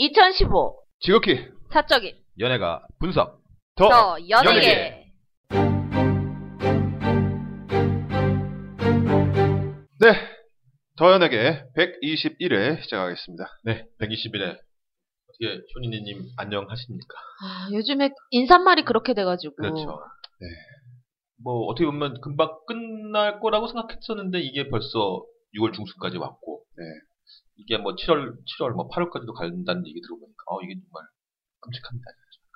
2015 지극히 사적인 연예가 분석. 더, 더 연예계. 연예계. 네. 더 연예계 121회 시작하겠습니다. 네, 120일에 어떻게 쇼니님 안녕하십니까? 아, 요즘에 인사말이 그렇게 돼가지고 그렇죠. 네. 뭐 어떻게 보면 금방 끝날 거라고 생각했었는데 이게 벌써 6월 중순까지 왔고, 네. 이게 뭐 7월, 7월, 뭐 8월까지도 간다는 얘기 들어보니까 어 이게 정말 끔찍합니다.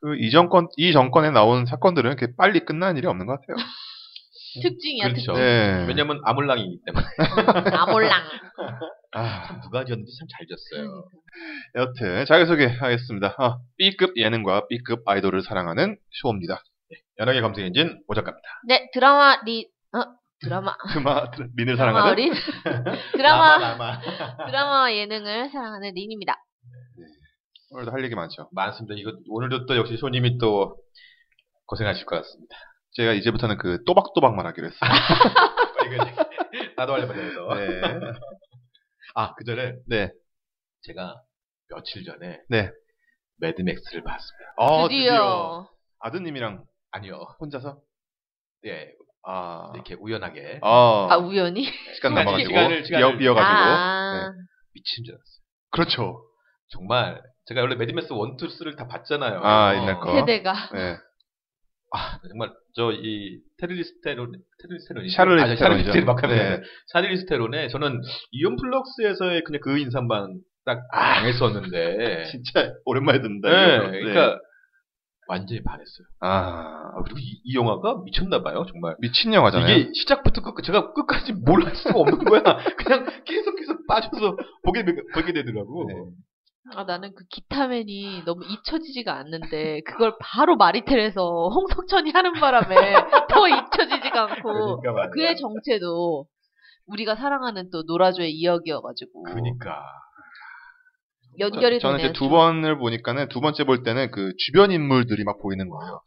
그 이 정권 이 정권에 나온 사건들은 이렇게 빨리 끝나는 일이 없는 것 같아요. 특징이야 그렇죠. 특징. 네. 왜냐면 아몰랑이기 때문에 아몰랑. 아, 참 누가 지었는지 참 잘 지었어요. 여튼 자기소개 하겠습니다. 아, B급 예능과 B급 아이돌을 사랑하는 쇼입니다. 연예계 검색 엔진 오작가입니다. 네 드라마 리 어? 드라마 드마 린을 드라마 사랑하는 린 드라마 라마. 드라마 예능을 사랑하는 린입니다. 오늘도 할 얘기 많죠. 많습니다. 이거 오늘도 또 역시 쇼님이 또 고생하실 것 같습니다. 제가 이제부터는 그 또박또박만 하기로 했어요. 나도 할래 말해서. 네. 아, 그 전에 네. 제가 며칠 전에 네. 매드맥스를 봤습니다. 어, 드디어. 아드님이랑 아니요. 혼자서 예, 아, 이렇게 우연하게 아, 아 우연히. 시간 남아가지고 시간을, 시간을- 이어, 이어가지고 아, 미친 줄 알았어요. 그렇죠. 정말 제가 원래 매드맥스 1, 2, 3를 다 봤잖아요. 아, 옛날 거. 세대가 네. 아, 정말 저 이 테르리스테론 테르리스테론 샤를리스 테론이죠. 샤를리스테론 막 하면 네. 샤를리스테론에 저는 이온 플럭스에서의 그냥 그 인상만 딱 당했었는데 진짜 오랜만에 듣는다. 네, 이거. 그러니까 완전히 반했어요. 아, 아, 그리고 이, 이 영화가 미쳤나 봐요, 정말. 미친 영화잖아요. 이게 시작부터 끝, 제가 끝까지 뭘할 수가 없는 거야. 그냥 계속 계속 빠져서 보게, 되- 보게 되더라고. 네. 아, 나는 그 기타맨이 너무 잊혀지지가 않는데 그걸 바로 마리텔에서 홍석천이 하는 바람에 더 잊혀지지가 않고 그러니까. 그의 정체도 우리가 사랑하는 또 노라조의 이야기여가지고 그러니까. 연결이 저는 되네요. 이제 두 번을 보니까는 두 번째 볼 때는 그 주변 인물들이 막 보이는 거예요.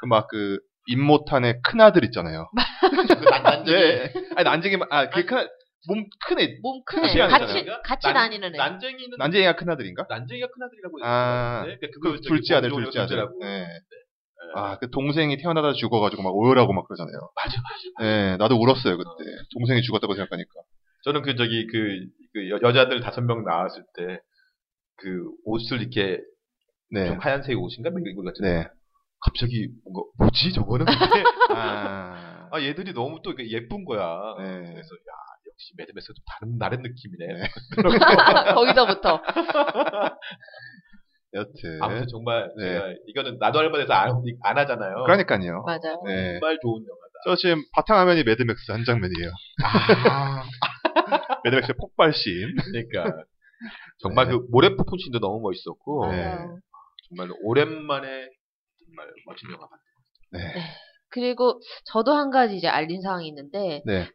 그 막 그 임모탄의 큰 아들 있잖아요. 그 난- 난쟁이. 네. 아니 난쟁이 마- 아, 그 큰, 몸큰 애. 몸 같이 같이 난- 다니는 애. 난쟁이는 난쟁이가 큰 아들인가? 난쟁이가 큰 아들이라고 아, 했는데 그 둘째 아들, 둘째 아들. 네. 아, 그 동생이 태어나다 죽어가지고 막 오열하고 막 그러잖아요. 맞아, 맞아. 네, 나도 울었어요 그때. 동생이 죽었다고 생각하니까. 저는 그 저기 그, 그 여, 여자들 다섯 명 나왔을 때 그 옷을 이렇게 네, 좀 하얀색 옷인가 뭐 이거 같은 네. 갑자기 뭔가 뭐지 저거는 아, 아 얘들이 너무 또 예쁜 거야. 네. 그래서 야 역시 매드맥스도 다른 다른 느낌이네. 네. 거기서부터 여튼. 아무튼 정말 네. 제가 이거는 나도 할 만해서 안, 안 하잖아요. 그러니까요. 맞아요. 네. 정말 좋은 영화다. 저 지금 바탕화면이 매드맥스 한 장면이에요. 아, 매드맥스의 폭발씬. 그러니까 정말 네. 그 모래 폭풍 씬도 너무 멋있었고 네. 정말 오랜만에 정말 멋진 영화 봤어요. 네. 그리고 저도 한 가지 이제 알린 사항이 있는데 네.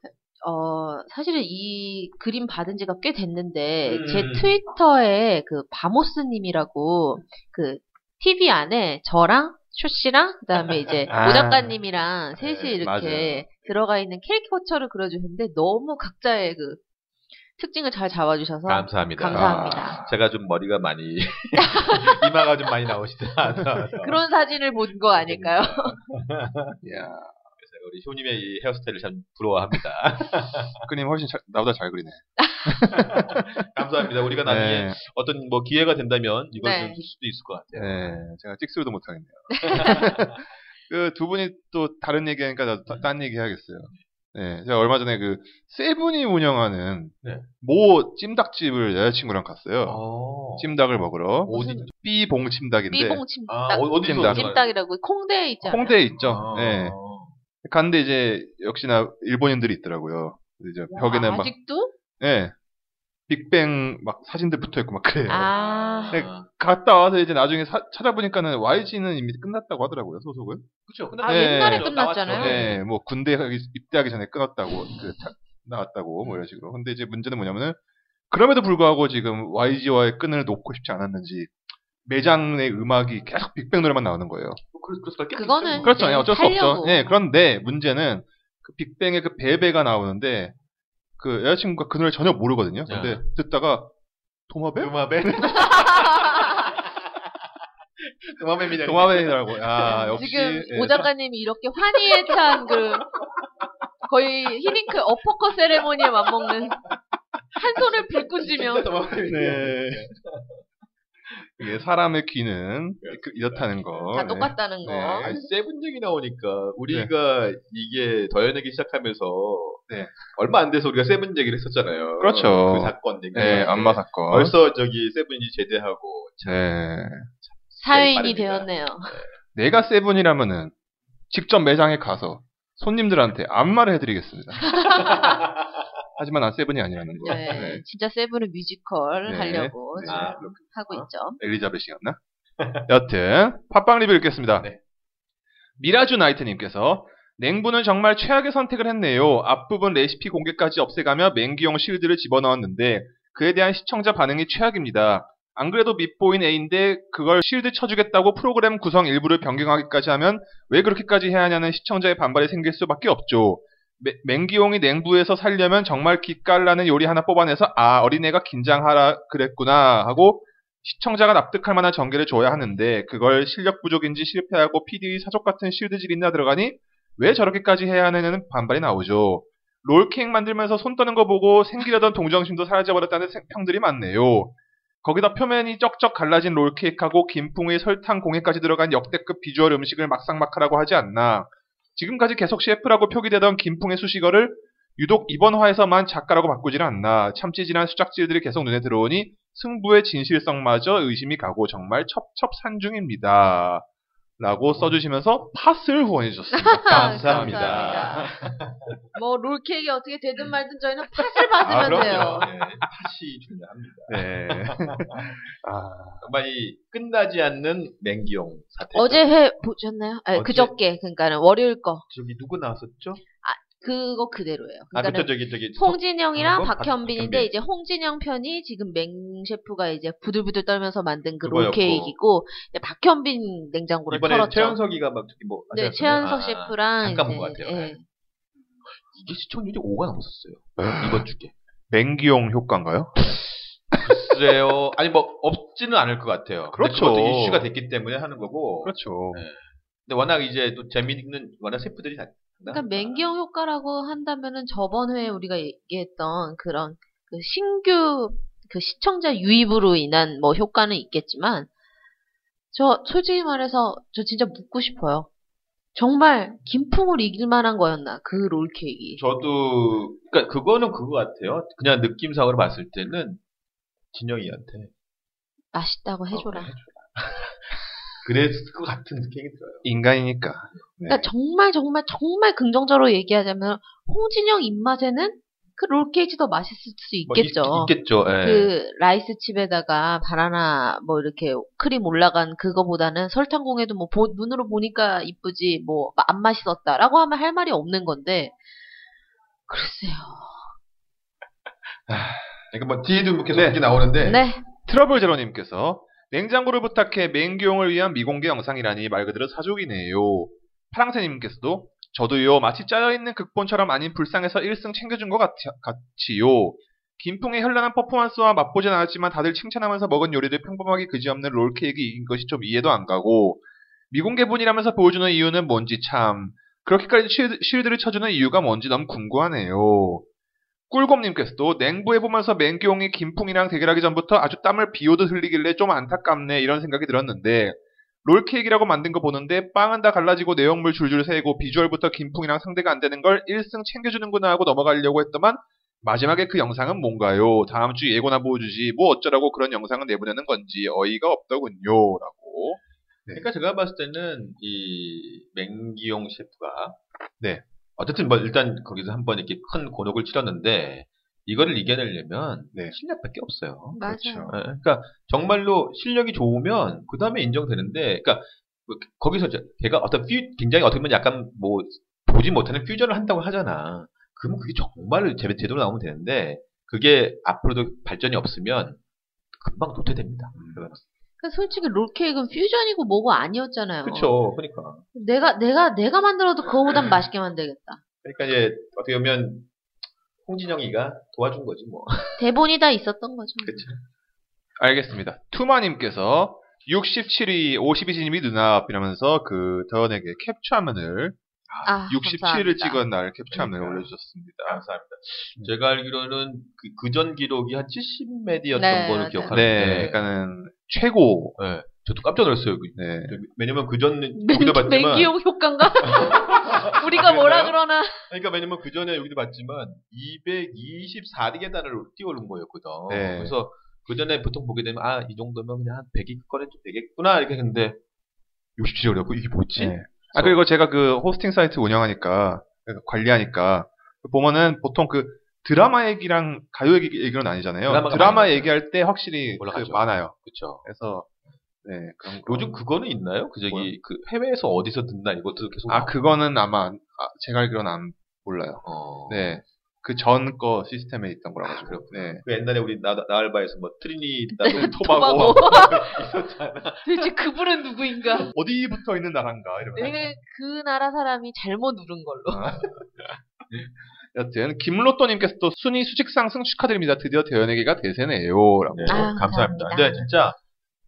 어, 사실은 이 그림 받은 지가 꽤 됐는데, 음. 제 트위터에 그 바모스님이라고 그 TV 안에 저랑 쇼 씨랑 그다음에 이제 아. 오 작가님이랑 셋이 네, 이렇게 맞아요. 들어가 있는 캐릭터를 그려주셨는데 너무 각자의 그 특징을 잘 잡아주셔서 감사합니다. 감사합니다. 제가 좀 머리가 많이 이마가 좀 많이 나오시더라. 그런 사진을 본 거 아닐까요? 그래서 우리 쇼님의 이 헤어스타일을 참 부러워합니다. 그님 훨씬 잘- 나보다 잘 그리네. 감사합니다. 우리가 나중에 네. 어떤 뭐 기회가 된다면 이걸 네. 좀쓸 수도 있을 것 같아요. 네. 제가 찍소리도 못하겠네요. 그 두 분이 또 다른 얘기하니까 나도 다- 딴 얘기 해야겠어요. 네. 제가 얼마 전에 그 세븐이 운영하는 네. 모 찜닭집을 여자친구랑 갔어요. 어. 찜닭을 먹으러. 어디? 삐봉 찜닭인데. 삐봉 찜닭, 아, 어, 어디서 찜닭. 찜닭이라고 콩대에 있잖아요. 홍대에 있죠. 아. 네. 갔는데 이제 역시나 일본인들이 있더라고요. 이제 벽에는 막, 아직도? 예. 빅뱅 막 사진들 붙어 있고 막 그래요. 아, 네. 갔다 와서 이제 나중에 사- 찾아보니까는 YG는 이미 끝났다고 하더라고요, 소속은. 그쵸. 아, 네. 옛날에. 끝났잖아요. 네, 뭐 군대 가기- 입대하기 전에 끊었다고, 그, 타- 나왔다고, 뭐 이런 식으로. 근데 이제 문제는 뭐냐면은, 그럼에도 불구하고 지금 YG와의 끈을 놓고 싶지 않았는지, 매장 내 음악이 계속 빅뱅 노래만 나오는 거예요. 그, 그럴 수밖에 그거는 없죠. 그렇죠. 네, 예, 어쩔 수 하려고. 없죠. 예, 그런데 문제는 그 빅뱅의 그 베베가 나오는데 그 여자친구가 그 노래 전혀 모르거든요. 근데 야. 듣다가 도마뱀? 음악에 도마뱀이냐. 도마뱀이라고. 야, 역시. 지금 예, 오 작가님이 이렇게 환희에 찬 그 거의 히딩크 어퍼컷 세레모니에 맞먹는 한 손을 불끈 쥐며 도마뱀이네. 네. 이게 사람의 귀는 그- 이렇다는 거. 다 네. 똑같다는 거. 네. 아니, 세븐 얘기 나오니까 우리가 이게 더 연예기 시작하면서 네. 얼마 안 돼서 우리가 세븐 얘기를 했었잖아요. 그렇죠. 그 사건 얘기. 네, 안마 사건. 벌써 저기 세븐이 제대하고 네. 사회인이 빠릅니다. 되었네요. 내가 세븐이라면은 직접 매장에 가서 손님들한테 안마를 해드리겠습니다. 하지만 난 세븐이 아니라는 거. 네, 네. 진짜 세븐은 뮤지컬 네. 하려고 네. 지금 아. 하고 있죠. 엘리자벳이었나? 여튼 팟빵 리뷰 읽겠습니다. 네. 미라주 나이트님께서 냉부는 정말 최악의 선택을 했네요. 앞부분 레시피 공개까지 없애가며 맹기용 실드를 집어넣었는데 그에 대한 시청자 반응이 최악입니다. 안 그래도 밑보인 A인데 그걸 실드 쳐주겠다고 프로그램 구성 일부를 변경하기까지 하면 왜 그렇게까지 해야 하냐는 시청자의 반발이 생길 수밖에 없죠. 맹- 맹기용이 냉부에서 살려면 정말 기깔나는 요리 하나 뽑아내서 아 어린애가 긴장하라 그랬구나 하고 시청자가 납득할 만한 전개를 줘야 하는데 그걸 실력 부족인지 실패하고 PD의 사족 같은 실드질이나 들어가니 왜 저렇게까지 해야 하느냐는 반발이 나오죠. 롤케이크 만들면서 손 떠는 거 보고 생기려던 동정심도 사라져버렸다는 생- 평들이 많네요. 거기다 표면이 쩍쩍 갈라진 롤케이크하고 김풍의 설탕 공예까지 들어간 역대급 비주얼 음식을 막상 막하라고 하지 않나. 지금까지 계속 셰프라고 표기되던 김풍의 수식어를 유독 이번 화에서만 작가라고 바꾸질 않나. 참치질한 수작질들이 계속 눈에 들어오니 승부의 진실성마저 의심이 가고 정말 첩첩산중입니다. 라고 써주시면서 팟을 후원해 주셨습니다. 감사합니다. 뭐 롤케이크 어떻게 되든 말든 저희는 팥을 받으면 그럼요. 돼요. 네, 팥이 중요합니다. 네. 아, 정말 이 끝나지 않는 맹기용 사태. 어제 회 보셨나요? 아니, 어제- 그저께 그러니까는 월요일 거 저기 누구 나왔었죠? 그거 그대로예요. 아, 그때 저기 저기 홍진영이랑 어, 박현빈인데 박현빈. 이제 홍진영 편이 지금 맹 셰프가 이제 부들부들 떨면서 만든 그. 롤케이크이고 이제 박현빈 냉장고를 이번에 털었죠. 최현석이가 막 저기 뭐 네, 않았어요? 아, 셰프랑 잠깐 이제, 본것 같아요. 예. 네. 이게 시청률이 5가 넘었었어요. 이번 주에. 맹기용 효과인가요? 글쎄요. 아니 뭐 없지는 않을 것 같아요. 그렇죠. 그것도 이슈가 됐기 때문에 하는 거고. 그렇죠. 네. 근데 워낙 이제 또 재미있는 워낙 셰프들이 다. 그러니까 맹기형 효과라고 한다면은 저번 회에 우리가 얘기했던 그런 그 신규 그 시청자 유입으로 인한 뭐 효과는 있겠지만 저 솔직히 말해서 저 진짜 묻고 싶어요. 정말 김풍을 이길 만한 거였나 그 롤케이크. 저도 그러니까 그거는 그거 같아요. 그냥 느낌상으로 봤을 때는 진영이한테 맛있다고 해줘라. 어, 그랬을 것 같은 느낌이 들어요. 인간이니까. 네. 그러니까 정말 정말 정말 긍정적으로 얘기하자면 홍진영 입맛에는 그 롤케이크 더 맛있을 수뭐 있겠죠. 있, 겠죠 그 라이스 칩에다가 바나나 뭐 이렇게 크림 올라간 그거보다는 설탕공에도 뭐 보- 눈으로 보니까 이쁘지 뭐 안 맛있었다라고 하면 할 말이 없는 건데 글쎄요. 그러니까 뭐 뒤에도 계속 네. 이렇게 나오는데 네. 트러블 제로님께서 냉장고를 부탁해 맹기용을 위한 미공개 영상이라니 말 그대로 사족이네요. 파랑새님께서도 저도요 마치 짜여있는 극본처럼 아닌 불쌍해서 1승 챙겨준 것 같, 같이요. 김풍의 현란한 퍼포먼스와 맛보진 않았지만 다들 칭찬하면서 먹은 요리들 평범하게 그지없는 롤케이크 이긴 것이 좀 이해도 안 가고 미공개분이라면서 보여주는 이유는 뭔지 참 그렇게까지 쉴드, 쉴드를 쳐주는 이유가 뭔지 너무 궁금하네요. 꿀곰님께서도 냉부해보면서 맹기용이 김풍이랑 대결하기 전부터 아주 땀을 비오듯 흘리길래 좀 안타깝네 이런 생각이 들었는데 롤케이크라고 만든 거 보는데 빵은 다 갈라지고 내용물 줄줄 새고 비주얼부터 김풍이랑 상대가 안 되는 걸 1승 챙겨주는구나 하고 넘어가려고 했더만 마지막에 그 영상은 뭔가요? 다음 주 예고나 보여주지 뭐 어쩌라고 그런 영상을 내보내는 건지 어이가 없더군요 라고 그러니까 제가 봤을 때는 이 맹기용 셰프가 네. 어쨌든 뭐 일단 거기서 한 번 이렇게 큰 곤혹을 치렀는데 이거를 이겨내려면 네. 실력밖에 없어요. 맞아요. 그렇죠. 예, 그러니까 정말로 실력이 좋으면 그 다음에 인정되는데, 그러니까 뭐 거기서 이제 걔가 어떤 퓨, 굉장히 어떻게 보면 약간 뭐 보지 못하는 퓨전을 한다고 하잖아. 그러면 그게 정말 제- 제대로 나오면 되는데 그게 앞으로도 발전이 없으면 금방 도태됩니다. 그러니까 솔직히 롤케이크는 퓨전이고 뭐고 아니었잖아요. 그렇죠. 그러니까 내가 내가 내가 만들어도 그거보단 맛있게 만들겠다. 그러니까 이제 어떻게 보면 홍진영이가 도와준 거지 뭐. 대본이 다 있었던 거죠. 그렇죠. 알겠습니다. 투마님께서 67위 52진님이 눈앞이라면서 그 더연에게 캡처화면을 아, 67을 감사합니다. 찍은 날 캡처화면을 그러니까. 올려주셨습니다. 감사합니다. 제가 알기로는 그, 그전 기록이 한 70메디였던 네, 걸로 맞아요. 기억하는데. 네, 그러니까는 최고. 네, 저도 깜짝 놀랐어요. 그- 네. 왜냐면 그전 맨, 여기도 봤지만 맨기용 효과인가? 우리가 뭐라 그러나 그러니까 왜냐면 그 전에 여기도 봤지만 224 계단을 뛰어오른 거였거든. 네. 그래서 그 전에 보통 보게 되면 아 이 정도면 그냥 한 100위권에 좀 되겠구나 이렇게 했는데 67이라고 이게 뭐지? 네. 아 그리고 제가 그 호스팅 사이트 운영하니까 그러니까 관리하니까 보면은 보통 그 드라마 얘기랑 가요 얘기, 얘기는 아니잖아요. 드라마 얘기할 때 확실히 그. 많아요. 그렇죠. 그래서 네 그런 거. 요즘 그거는 있나요? 그 저기 뭐요? 그 해외에서 어디서 듣나 이것도 계속 아. 그거는 아마 아, 제가 알기로는 안 몰라요. 어. 네. 그 전 거 시스템에 있던 거라 아, 가지고. 네. 그 옛날에 우리 나, 나알바에서 뭐 트리니다드 네, 토바고. 있었잖아. 도대체 그분은 누구인가? 어디 붙어 있는 나라인가 이러면서. 네, 그 나라 사람이 잘못 누른 걸로. 아. 여튼 김로또님께서 또 순위 수직 상 승 축하드립니다. 드디어 대연에게가 대세네요라고. 네, 아, 감사합니다. 감사합니다. 근데 진짜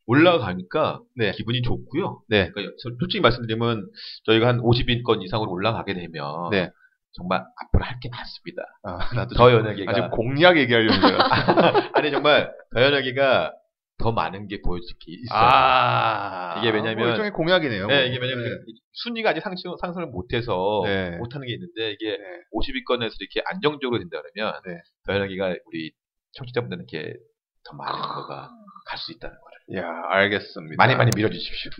올라가니까 네. 기분이 좋고요. 네. 그러니까 저- 솔직히 말씀드리면 저희가 한 50인권 이상으로 올라가게 되면 네. 정말 앞으로 할 게 많습니다. 아, 나도 더 연예계가 아, 지금 공략 얘기하려는 거야. 아니 정말 더 연예계가 더 많은 게 보여줄 게 있어요. 아. 이게 왜냐면- 뭐 일종의 공약이네요. 네, 뭐. 이게 왜냐면 네. 그 순위가 아직 상승, 상승을 못해서 네. 못하는 게 있는데 이게 네. 50위권에서 이렇게 안정적으로 된다 그러면 네. 더 연예계가 우리 청취자분들에게 더 많은 거가 갈 수 있다는 거를 야, 알겠습니다. 많이 많이 밀어주십시오.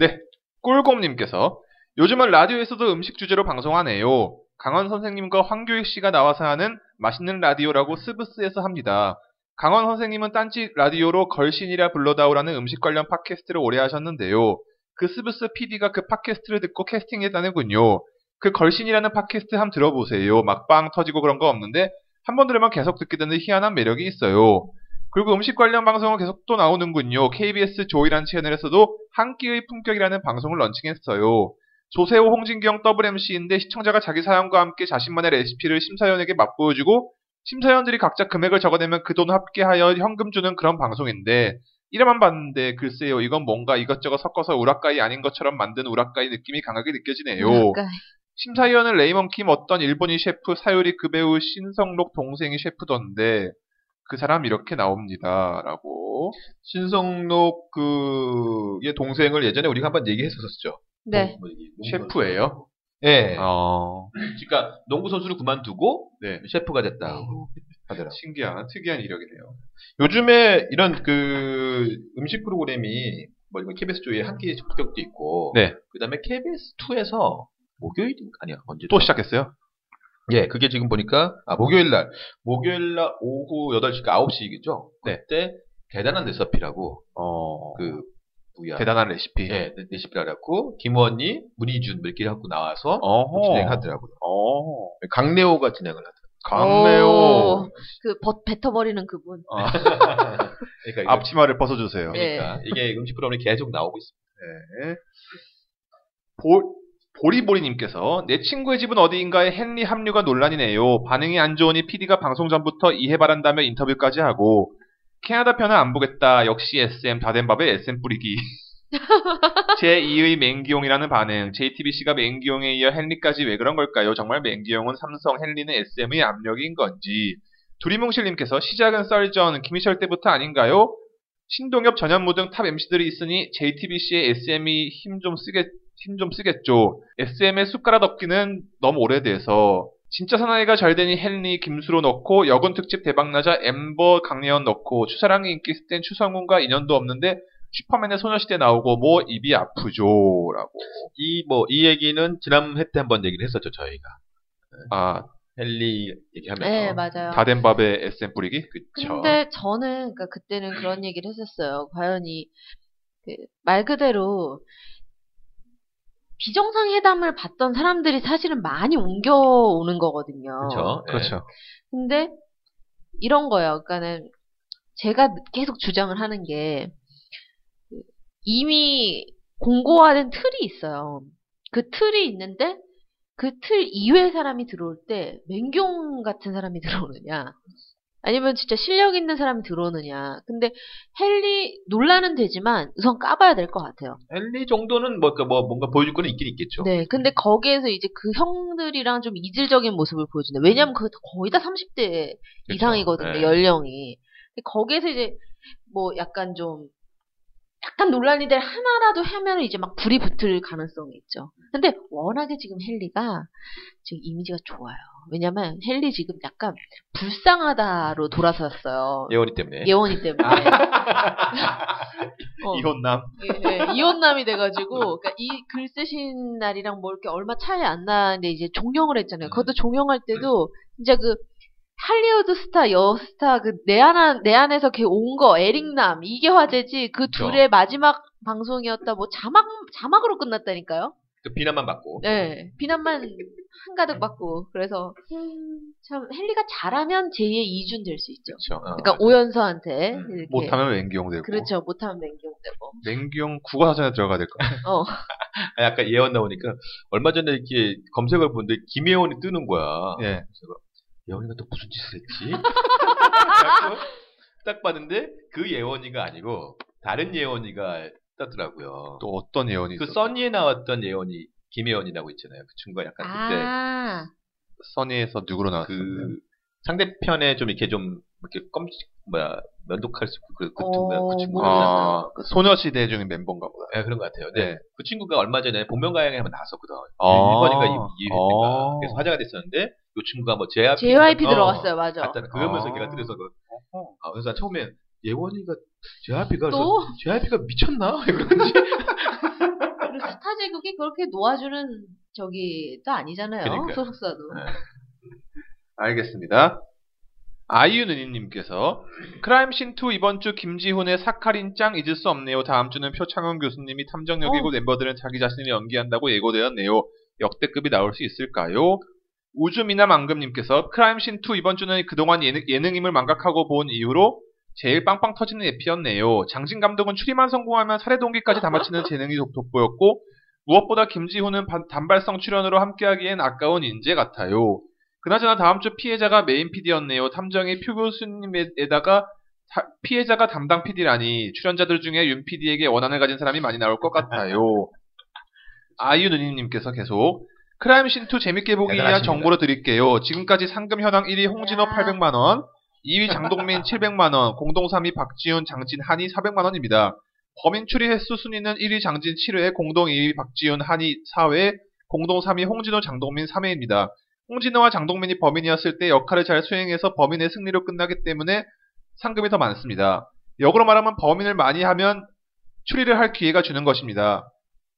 꿀곰님께서 요즘은 라디오에서도 음식 주제로 방송하네요. 강원 선생님과 황교익 씨가 나와서 하는 맛있는 라디오라고 스브스에서 합니다. 강원 선생님은 딴지 라디오로 걸신이라 불러다오라는 음식 관련 팟캐스트를 오래 하셨는데요. 그 스브스 PD가 그 팟캐스트를 듣고 캐스팅했다는군요. 그 걸신이라는 팟캐스트 한번 들어보세요. 막 빵 터지고 그런 거 없는데 한 번 들으면 계속 듣게 되는 희한한 매력이 있어요. 그리고 음식 관련 방송은 계속 또 나오는군요. KBS 조이란 채널에서도 한 끼의 품격이라는 방송을 런칭했어요. 조세호, 홍진경 더블 MC인데 시청자가 자기 사연과 함께 자신만의 레시피를 심사위원에게 맛보여주고 심사위원들이 각자 금액을 적어내면 그 돈 합계하여 현금 주는 그런 방송인데 이름만 봤는데 글쎄요 이건 뭔가 이것저것 섞어서 우라카이 아닌 것처럼 만든 우라카이 느낌이 강하게 느껴지네요. 그러니까 심사위원은 레이먼 킴 어떤 일본인 셰프 사유리 그 배우 신성록 동생이 셰프던데 그 사람 이렇게 나옵니다라고 신성록 그의 동생을 예전에 우리가 한번 얘기했었었죠. 네. 뭐 얘기, 농구 셰프예요. 네. 어 그러니까 농구 선수를 그만두고 네. 셰프가 됐다고 하더라고. 신기한 특이한 이력이네요. 요즘에 이런 그 음식 프로그램이 뭐 이거 KBS 조에 한 끼의 합격도 있고, 네. 그다음에 KBS 2에서 목요일 아니야 언제 또 시작했어요? 예, 그게 지금 보니까 아 목요일 날 목요일 날 오후 8시까 9시겠죠? 네. 그때 대단한 레시피라고 어 그 뭐야 대단한 레시피. 예, 레- 레시피라고 김원희, 문희준 뭐 이렇게 갖고 나와서 어허. 진행하더라고요. 어. 강래호가 진행을 하더라고요. 강래호. 오, 그 벗, 뱉어버리는 그분. 아, 그러니까 이거- 앞치마를 벗어주세요. 네. 그러니까 이게 음식 프로그램이 계속 나오고 있습니다. 네. 보, 보리보리님께서 내 친구의 집은 어디인가에 헨리 합류가 논란이네요. 반응이 안 좋으니 PD가 방송 전부터 이해 바란다며 인터뷰까지 하고 캐나다 편은 안 보겠다. 역시 SM 다된 밥에 SM 뿌리기. 제2의 맹기용이라는 반응. JTBC가 맹기용에 이어 헨리까지 왜 그런 걸까요? 정말 맹기용은 삼성, 헨리는 SM의 압력인 건지. 두리뭉실님께서 시작은 썰전, 김희철 때부터 아닌가요? 신동엽, 전현무 등 탑 MC들이 있으니 JTBC의 SM이 힘 좀 쓰겠, 힘 좀 쓰겠죠. SM의 숟가락 얹기는 너무 오래돼서 진짜 사나이가 잘 되니 헨리, 김수로 넣고 여군 특집 대박나자 엠버, 강예원 넣고 추사랑이 인기 있을 땐 추성훈과 인연도 없는데 슈퍼맨의 소녀시대 나오고 뭐 입이 아프죠라고. 이 뭐이 얘기는 지난 회 때 한번 얘기를 했었죠 저희가 아, 헨리 얘기하면서 네, 맞아요. 다 된 밥에 SM 뿌리기? 그쵸. 근데 저는 그러니까 그때는 그런 얘기를 했었어요. 과연 이 말 그대로 비정상회담을 봤던 사람들이 사실은 많이 옮겨오는 거거든요. 그렇죠. 그렇죠. 근데 이런 거예요. 그러니까는 제가 계속 주장을 하는 게그 이미 공고화된 틀이 있어요. 그 틀이 있는데 그 틀 이외의 사람이 들어올 때 맹경 같은 사람이 들어오느냐 아니면 진짜 실력 있는 사람이 들어오느냐. 근데 헨리 논란은 되지만 우선 까봐야 될 것 같아요. 헨리 정도는 뭐, 그러니까 뭐 뭔가 보여줄 거는 있긴 있겠죠. 네. 근데 거기에서 이제 그 형들이랑 좀 이질적인 모습을 보여준다. 왜냐면 그 거의 다 30대 그쵸. 이상이거든요. 네. 연령이. 거기에서 이제 뭐 약간 좀 약간 논란이 될 하나라도 하면 이제 막 불이 붙을 가능성이 있죠. 근데 워낙에 지금 헨리가 지금 이미지가 좋아요. 왜냐면 헨리 지금 약간 불쌍하다로 돌아섰어요. 예원이 때문에. 예원이 때문에. 어. 이혼남. 예, 예, 이혼남이 돼가지고, 그러니까 이 글 쓰신 날이랑 뭐 이렇게 얼마 차이 안 나는데 이제 종영을 했잖아요. 그것도 종영할 때도 진짜 그 할리우드 스타, 여스타 그 내 안, 내 안에서 걔 온 거, 에릭남 이게 화제지. 그. 둘의 마지막 방송이었다. 뭐 자막 자막으로 끝났다니까요. 그 비난만 받고. 네, 비난만 한가득 받고. 그래서 참 헨리가 잘하면 제2의 이준 될 수 있죠. 그렇죠. 어, 그러니까 오연서한테 음, 이렇게 못하면 맹기용 되고. 그렇죠. 못하면 맹경 되고. 맹기용 국어사전에 들어가야 될 거야. 어. 아, 약간 예원 나오니까 얼마 전에 이렇게 검색을 보는데 김예원이 뜨는 거야. 예. 그래서 예원이가 또 무슨 짓을 했지? 딱 봤는데 그 예원이가 아니고 다른 예원이가 떴더라고요. 또 어떤 예언이 그 있었어? 써니에 나왔던 예원이 김예원이라고 있잖아요. 그 친구가 약간 그때 아. 써니에서 누구로 나왔어? 그 상대편에 좀 이렇게 좀 이렇게 껌 뭐야 면도칼 수 그, 그, 어, 그 친구 아, 그 소녀시대 중에 멤버인가 보다. 네, 그런 것 같아요. 네. 네. 그 친구가 얼마 전에 복면가왕에 한번 나왔었거든. 아. 1번인가 2회인가. 아. 그래서 화제가 됐었는데, 이 친구가 뭐 JYP. JYP 어, 들어갔어요, 맞아. 갔다는, 그러면서 아. 걔가 뜨려서 그, 아, 그래서 난 처음에 예원이가 JYP가, 또? JYP가 미쳤나? 그런지. 그리고 스타 제국이 그렇게 놓아주는 저기 또 아니잖아요. 그러니까요. 소속사도. 네. 알겠습니다. 아이유느님께서 크라임신2 이번 주 김지훈의 사카린 짱 잊을 수 없네요. 다음 주는 표창원 교수님이 탐정역이고 어. 멤버들은 자기 자신을 연기한다고 예고되었네요. 역대급이 나올 수 있을까요? 우주미남 앙금님께서 크라임신2 이번 주는 그동안 예능, 예능임을 망각하고 본 이후로 제일 빵빵 터지는 에피였네요. 장진 감독은 추리만 성공하면 살해 동기까지 다 맞히는 재능이 돋- 돋보였고 무엇보다 김지훈은 반- 단발성 출연으로 함께하기엔 아까운 인재 같아요. 그나저나 다음 주 피해자가 메인 PD였네요. 탐정이 표 교수님에다가 타- 피해자가 담당 PD라니 출연자들 중에 윤 PD에게 원한을 가진 사람이 많이 나올 것 같아요. 아이유 누님님께서 계속 크라임신2 재밌게 보기 위한. 정보를 드릴게요. 지금까지 상금 현황 1위 홍진호 야. 800만원, 2위 장동민 700만원, 공동 3위 박지훈, 장진, 한이 400만원입니다. 범인 추리 횟수 순위는 1위 장진 7회, 공동 2위 박지훈, 한이 4회, 공동 3위 홍진호, 장동민 3회입니다. 홍진호와 장동민이 범인이었을 때 역할을 잘 수행해서 범인의 승리로 끝나기 때문에 상금이 더 많습니다. 역으로 말하면 범인을 많이 하면 추리를 할 기회가 주는 것입니다.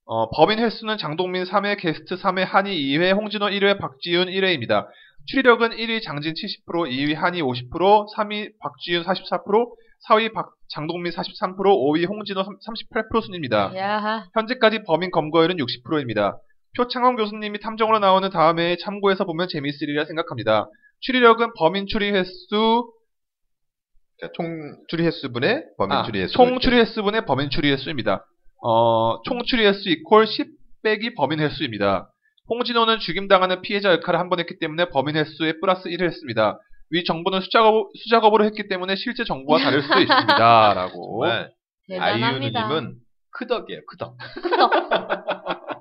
어, 범인 횟수는 장동민 3회, 게스트 3회, 한이 2회, 홍진호 1회, 박지윤 1회입니다. 추리력은 1위 장진 70%, 2위 한이 50%, 3위 박지윤 44%, 4위 박, 장동민 43%, 5위 홍진호 38% 순입니다. 야하. 현재까지 범인 검거율은 60%입니다. 표창원 교수님이 탐정으로 나오는 다음에 참고해서 보면 재미있으리라 생각합니다. 추리력은 범인 추리 횟수, 총 추리 횟수분의 범인 아, 추리 횟수. 총 추리 횟수분의 범인 추리 횟수입니다. 어, 총 추리 횟수 이퀄 10 빼기 범인 횟수입니다. 홍진호는 죽임당하는 피해자 역할을 한 번 했기 때문에 범인 횟수에 플러스 1을 했습니다. 위 정보는 수작업, 수작업으로 했기 때문에 실제 정보와 다를 수도 있습니다. 라고. 아이유님은 크덕이에요, 크덕. 크덕.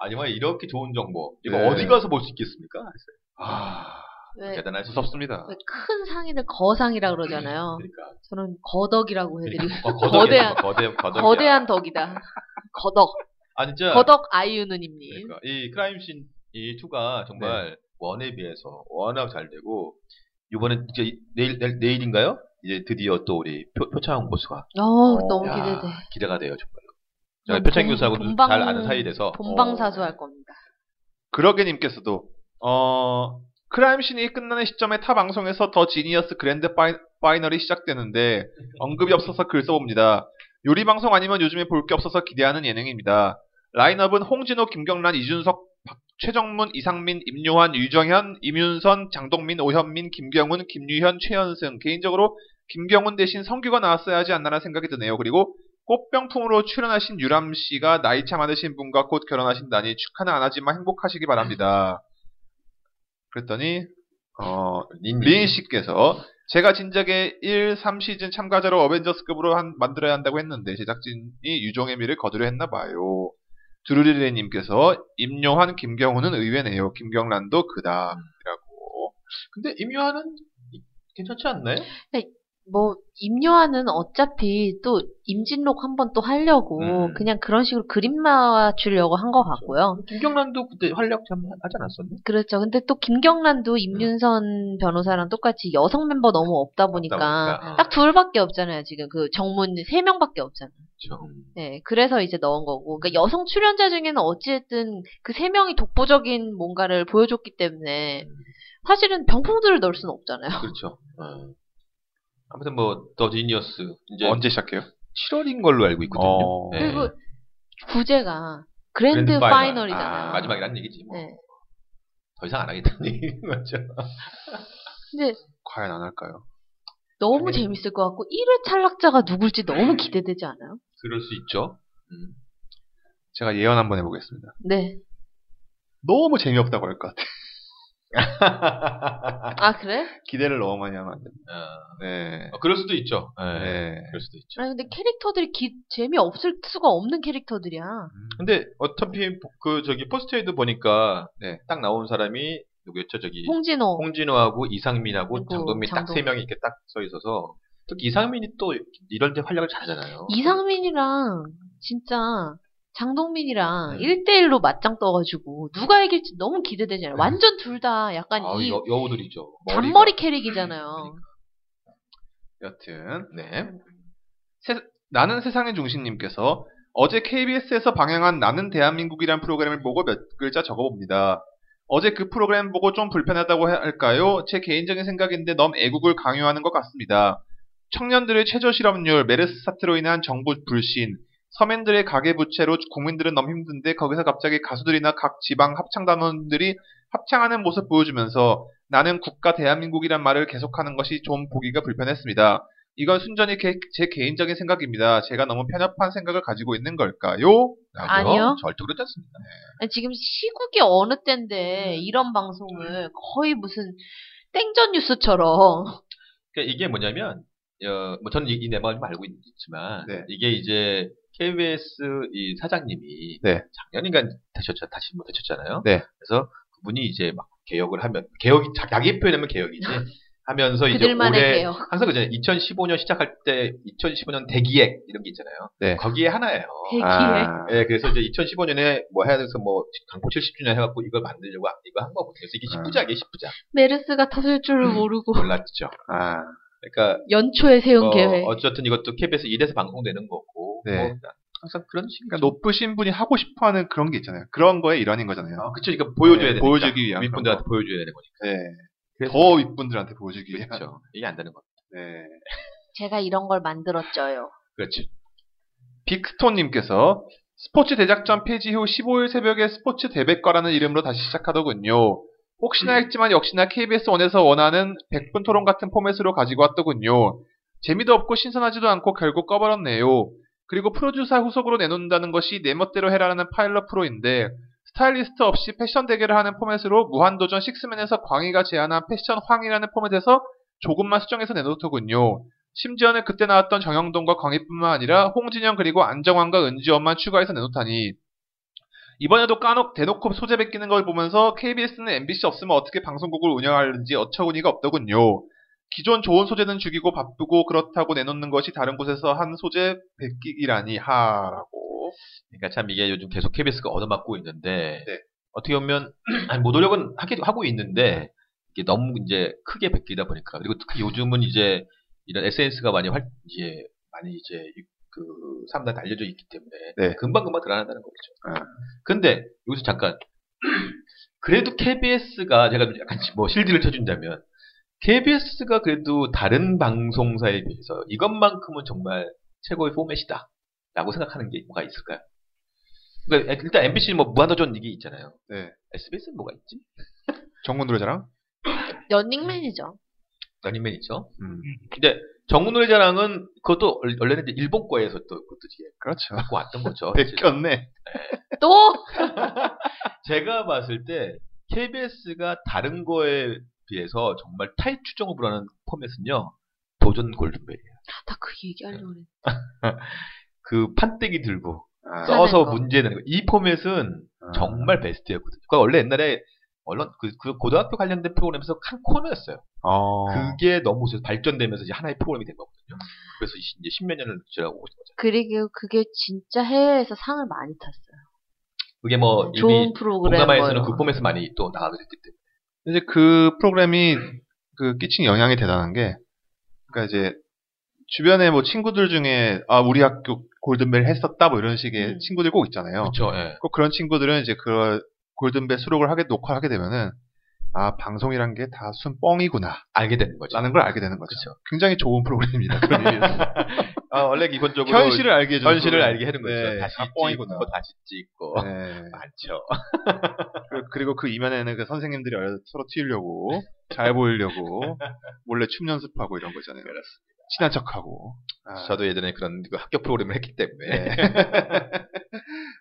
아니면 이렇게 좋은 정보. 이거 네. 어디 가서 볼 수 있겠습니까? 아, 왜, 대단하시죠. 무섭습니다. 왜큰 상인을 거상이라 그러잖아요. 그러니까. 저는 거덕이라고 해드리고 어, 거대한- 거대, 거덕. 거대한 덕이다. 거덕. 아, 진짜. 거덕 아이유누님님. 그러니까 이 크라임씬 이 2가 정말 원에 비해서 워낙 잘 되고 이번에 이제 이- 내일 내일 내일인가요? 이제 드디어 또 우리 표, 표창 보수가 어, 너무 야, 기대돼. 기대가 돼요 정말로. 제가 본- 표창 교수하고 본방- 잘 아는 사이라서 본방사수 할 겁니다. 그러게님께서도, 어, 크라임신이 끝나는 시점에 타 방송에서 더 지니어스 그랜드 파이, 파이널이 시작되는데, 언급이 없어서 글 써봅니다. 요리 방송 아니면 요즘에 볼 게 없어서 기대하는 예능입니다. 라인업은 홍진호, 김경란, 이준석, 박- 최정문, 이상민, 임요한, 유정현, 임윤선, 장동민, 오현민, 김경훈, 김유현, 최연승. 개인적으로 김경훈 대신 성규가 나왔어야 하지 않나라는 생각이 드네요. 그리고 꽃병풍으로 출연하신 유람 씨가 나이차 많으신 분과 곧 결혼하신다니 축하는 안 하지만 행복하시기 바랍니다. 그랬더니 어, 닌 리인 씨께서 제가 진작에 1, 3시즌 참가자로 어벤져스급으로 한- 만들어야 한다고 했는데 제작진이 유종의 미를 거두려 했나 봐요. 두루리레님께서 임요한, 김경호는 의외네요. 김경란도 그다라고. 근데 임요한은 괜찮지 않나요? 뭐 임요한은 어차피 또 임진록 한번 또 하려고 음. 그냥 그런 식으로 그림 맞추려고 한 것 같고요. 김경란도 그때 활약 좀 하지 않았었나? 그렇죠. 근데 또 김경란도 임윤선 변호사랑 똑같이 여성 멤버 너무 없다 보니까 보니까. 딱 둘밖에 없잖아요. 지금 그 정문 세 명밖에 없잖아요. 그렇죠. 네, 그래서 이제 넣은 거고. 그러니까 여성 출연자 중에는 어찌됐든 그 세 명이 독보적인 뭔가를 보여줬기 때문에 사실은 병풍들을 넣을 수는 없잖아요. 그렇죠. 어. 아무튼 뭐더 지니어스 이제 언제 시작해요? 7월인 걸로 알고 있거든요. 어. 네. 그리고 부제가 그랜드, 그랜드 파이널. 파이널이잖아요. 아, 마지막이란 얘기지. 뭐. 네. 더 이상 안 하겠다는 얘기인 거죠. 근데 과연 안 할까요? 너무 당연히. 재밌을 것 같고 1회 탈락자가 누굴지 너무 기대되지 않아요? 그럴 수 있죠. 음. 제가 예언 한번 해보겠습니다. 네. 너무 재미없다고 할 것 같아. 아 그래? 기대를 너무 많이 하면 안 됩니다. 어, 네. 어, 그럴 수도 있죠. 네. 네. 그럴 수도 있죠. 아니 근데 캐릭터들이 기, 재미없을 수가 없는 캐릭터들이야. 근데 어차피 그 저기 포스트에도 보니까 네. 딱 나온 사람이 누구였죠? 저기 홍진호. 홍진호하고 이상민하고 그리고 장동민 딱 장동- 세 명이 이렇게 딱 서 있어서 특히 이상민이 또 이럴 때 활약을 잘하잖아요. 이상민이랑 진짜 장동민이랑 음. 1대1로 맞짱 떠가지고 누가 이길지 너무 기대되잖아요. 네. 완전 둘 다 약간 아, 이 여, 여우들이죠. 잔머리 머리가. 캐릭이잖아요. 여튼 네. 세- 나는 세상의 중심님께서 어제 KBS에서 방영한 나는 대한민국이란 프로그램을 보고 몇 글자 적어봅니다. 어제 그 프로그램 보고 좀 불편하다고 할까요? 제 개인적인 생각인데 너무 애국을 강요하는 것 같습니다. 청년들의 최저 실업률, 메르스 사태로 인한 정부 불신, 서민들의 가계부채로 국민들은 너무 힘든데 거기서 갑자기 가수들이나 각 지방 합창단원들이 합창하는 모습 보여주면서 나는 국가 대한민국이란 말을 계속하는 것이 좀 보기가 불편했습니다. 이건 순전히 개- 제 개인적인 생각입니다. 제가 너무 편협한 생각을 가지고 있는 걸까요? 아니요. 절대 그렇지 않습니다. 아니, 지금 시국이 어느 때인데 음. 이런 방송을 거의 무슨 땡전 뉴스처럼 그러니까 이게 뭐냐면, 어, 뭐 저는 이내 마음 좀 알고 있지만, 네. 이게 이제 KBS 이 사장님이 네. 작년인가 되셨죠, 다시 뭐 되셨잖아요. 네. 그래서 그분이 이제 막 개혁을 하면, 개혁이, 자기 표현하면 개혁이지. 하면서 이제 올해 개혁. 항상 그잖아요. 2015년 시작할 때 2015년 대기획 이런 게 있잖아요. 네. 거기에 하나예요. 대기획. 아, 예, 그래서 이제 2015년에 뭐 해야 돼서 뭐 강포 70주년 해갖고 이걸 만들려고 이거 한 거거든요. 그래서 이게 아. 10부작이에요, 10부작. 메르스가 터질 줄을 음. 모르고 몰랐죠. 아, 그러니까 연초에 세운 어, 계획. 어쨌든 이것도 KBS 1에서 방송되는 거고. 네. 뭐 항상 그런 식이니까 그러니까 높으신 분이 하고 싶어하는 그런 게 있잖아요. 그런 거에 일환인 거잖아요. 아, 그쵸. 그러니까 보여줘야 네, 되니까. 보여주기 위한 윗분들한테 보여줘야 되는 거니까. 네. 더 윗분들한테 보여주기 위한. 그렇죠. 이게 안 되는 거. 네. 제가 이런 걸 만들었죠요. 그렇지. 빅스톤님께서 스포츠 대작전 폐지 후 15일 새벽에 스포츠 대백과라는 이름으로 다시 시작하더군요. 혹시나 했지만 역시나 KBS1에서 원하는 100분 토론 같은 포맷으로 가지고 왔더군요. 재미도 없고 신선하지도 않고 결국 꺼버렸네요. 그리고 프로듀사 후속으로 내놓는다는 것이 내 멋대로 해라라는 파일럿 프로인데 스타일리스트 없이 패션 대결을 하는 포맷으로 무한도전 식스맨에서 광희가 제안한 패션왕이라는 포맷에서 조금만 수정해서 내놓더군요. 심지어는 그때 나왔던 정형돈과 광희뿐만 아니라 홍진영 그리고 안정환과 은지원만 추가해서 내놓다니 이번에도 까놓 대놓고 소재 베끼는 걸 보면서 KBS는 MBC 없으면 어떻게 방송국을 운영하는지 어처구니가 없더군요. 기존 좋은 소재는 죽이고 바쁘고 그렇다고 내놓는 것이 다른 곳에서 한 소재 베끼기라니 하라고. 그러니까 참 이게 요즘 계속 KBS가 얻어맞고 있는데 네. 어떻게 보면 아니, 뭐 노력은 하기도 하고 있는데 이게 너무 이제 크게 베끼다 보니까 그리고 특히 요즘은 이제 이런 SNS가 많이 활 이제 많이 이제 이- 그 사람들한테 알려져 있기 때문에 네. 금방 금방 드러난다는 거죠. 아. 근데 여기서 잠깐 그래도 KBS가 제가 약간 뭐 실드를 쳐준다면 KBS가 그래도 다른 방송사에 비해서 이것만큼은 정말 최고의 포맷이다. 라고 생각하는 게 뭐가 있을까요? 그러니까 일단 MBC는 뭐 무한도전 이게 있잖아요. 네. SBS는 뭐가 있지? 전국 노래자랑? 런닝맨이죠. 러닝맨 있죠. 음, 근데 전국 노래자랑은 그것도 원- 원래는 이제 일본 거에서 또 그것도 이제 그렇죠. 갖고 왔던 거죠. 베꼈네. 또 제가 봤을 때 KBS가 다른 거에 베스트에서 정말 타의 추종을 불허하는 포맷은요. 도전 골든벨이에요. 나 그 얘기하려고. 그 판때기 들고 아, 써- 써서 거. 문제 내는 거. 이 포맷은 아. 정말 베스트였거든요. 그러니까 원래 옛날에 언론 그, 그 고등학교 관련된 프로그램에서 한 코너였어요. 어. 그게 너무 발전되면서 이제 하나의 프로그램이 된 거거든요. 그래서 이제 십몇 년을 지나고 오신 거죠. 그리고 그게 진짜 해외에서 상을 많이 tas어요. 그게 뭐 좋은 이미 프로그램. 동남아에서는 뭐그 포맷을 많이 또 나가게 됐기 때문에. 이제 그 프로그램이 그 끼친 영향이 대단한 게, 그러니까 이제 주변에 뭐 친구들 중에 아 우리 학교 골든벨 했었다 뭐 이런 식의 음. 친구들 꼭 있잖아요. 그렇죠. 예. 꼭 그런 친구들은 이제 그 골든벨 수록을 하게 녹화하게 되면은 아 방송이란 게 다 순 뻥이구나 알게 되는 거죠. 라는 걸 알게 되는 거죠. 그렇죠. 굉장히 좋은 프로그램입니다. 그런 의미에서. 아, 원래 기본적으로 현실을 알게 해주는 현실을. 알게 해는 거죠. 네, 다시 다 찍고 뻥이구나. 다시 찍고 네. 많죠. 그- 그리고 그 이면에는 그 선생님들이 서로 튀려고 잘 보이려고 몰래 춤 연습하고 이런 거잖아요. 친한 척하고. 아, 저도 예전에 그런 그 학교 프로그램을 했기 때문에 네.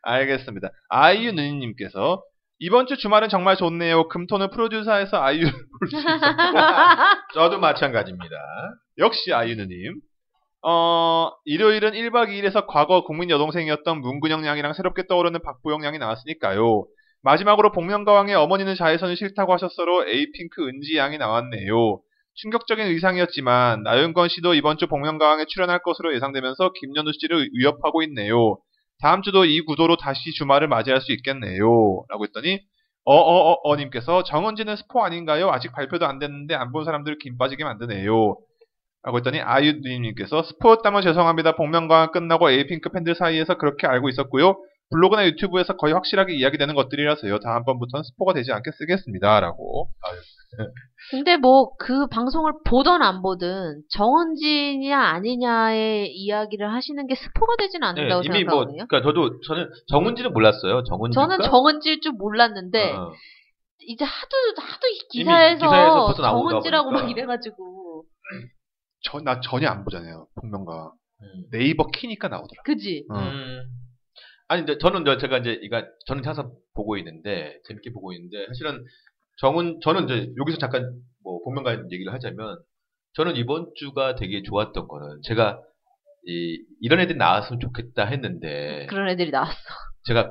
알겠습니다. 아이유 누님께서 이번 주 주말은 정말 좋네요. 금토는 프로듀서에서 아이유를 볼 수 있어요. 저도 마찬가지입니다. 역시 아이유 누님. 어, 일요일은 1박 2일에서 과거 국민 여동생이었던 문근영 양이랑 새롭게 떠오르는 박보영 양이 나왔으니까요. 마지막으로 복면가왕의 어머니는 자외선이 싫다고 하셨어로 에이핑크 은지 양이 나왔네요. 충격적인 의상이었지만 나윤건 씨도 이번 주 복면가왕에 출연할 것으로 예상되면서 김연우 씨를 위협하고 있네요. 다음 주도 이 구도로 다시 주말을 맞이할 수 있겠네요. 라고 했더니 어어어어 님께서 정은지는 스포 아닌가요? 아직 발표도 안 됐는데 안 본 사람들을 김 빠지게 만드네요. 라고 했더니 아유님께서 스포였다면 죄송합니다. 복면가왕 끝나고 에이핑크 팬들 사이에서 그렇게 알고 있었고요. 블로그나 유튜브에서 거의 확실하게 이야기되는 것들이라서요. 다음번부터는 스포가 되지 않게 쓰겠습니다. 라고. 근데 뭐 그 방송을 보던 안 보든 정은진이냐 아니냐의 이야기를 하시는 게 스포가 되진 네, 않는다고 이미 뭐 생각하거든요. 그러니까 저도 저는 정은지는 몰랐어요. 정은지 저는 정은지일 줄 몰랐는데 어. 이제 하도 하도 기사에서, 기사에서 정은지라고 막. 이래가지고 저, 나 전혀 안 보잖아요. 복면가왕. 음. 네이버 키니까 나오더라. 그지? 어. 음. 아니, 근데 저는 이제 제가 이제 이거 저는 항상 보고 있는데 재밌게 보고 있는데 사실은 정은 저는 이제 여기서 잠깐 뭐 본명가 얘기를 하자면 저는 이번 주가 되게 좋았던 거는 제가 이 이런 애들이 나왔으면 좋겠다 했는데 그런 애들이 나왔어. 제가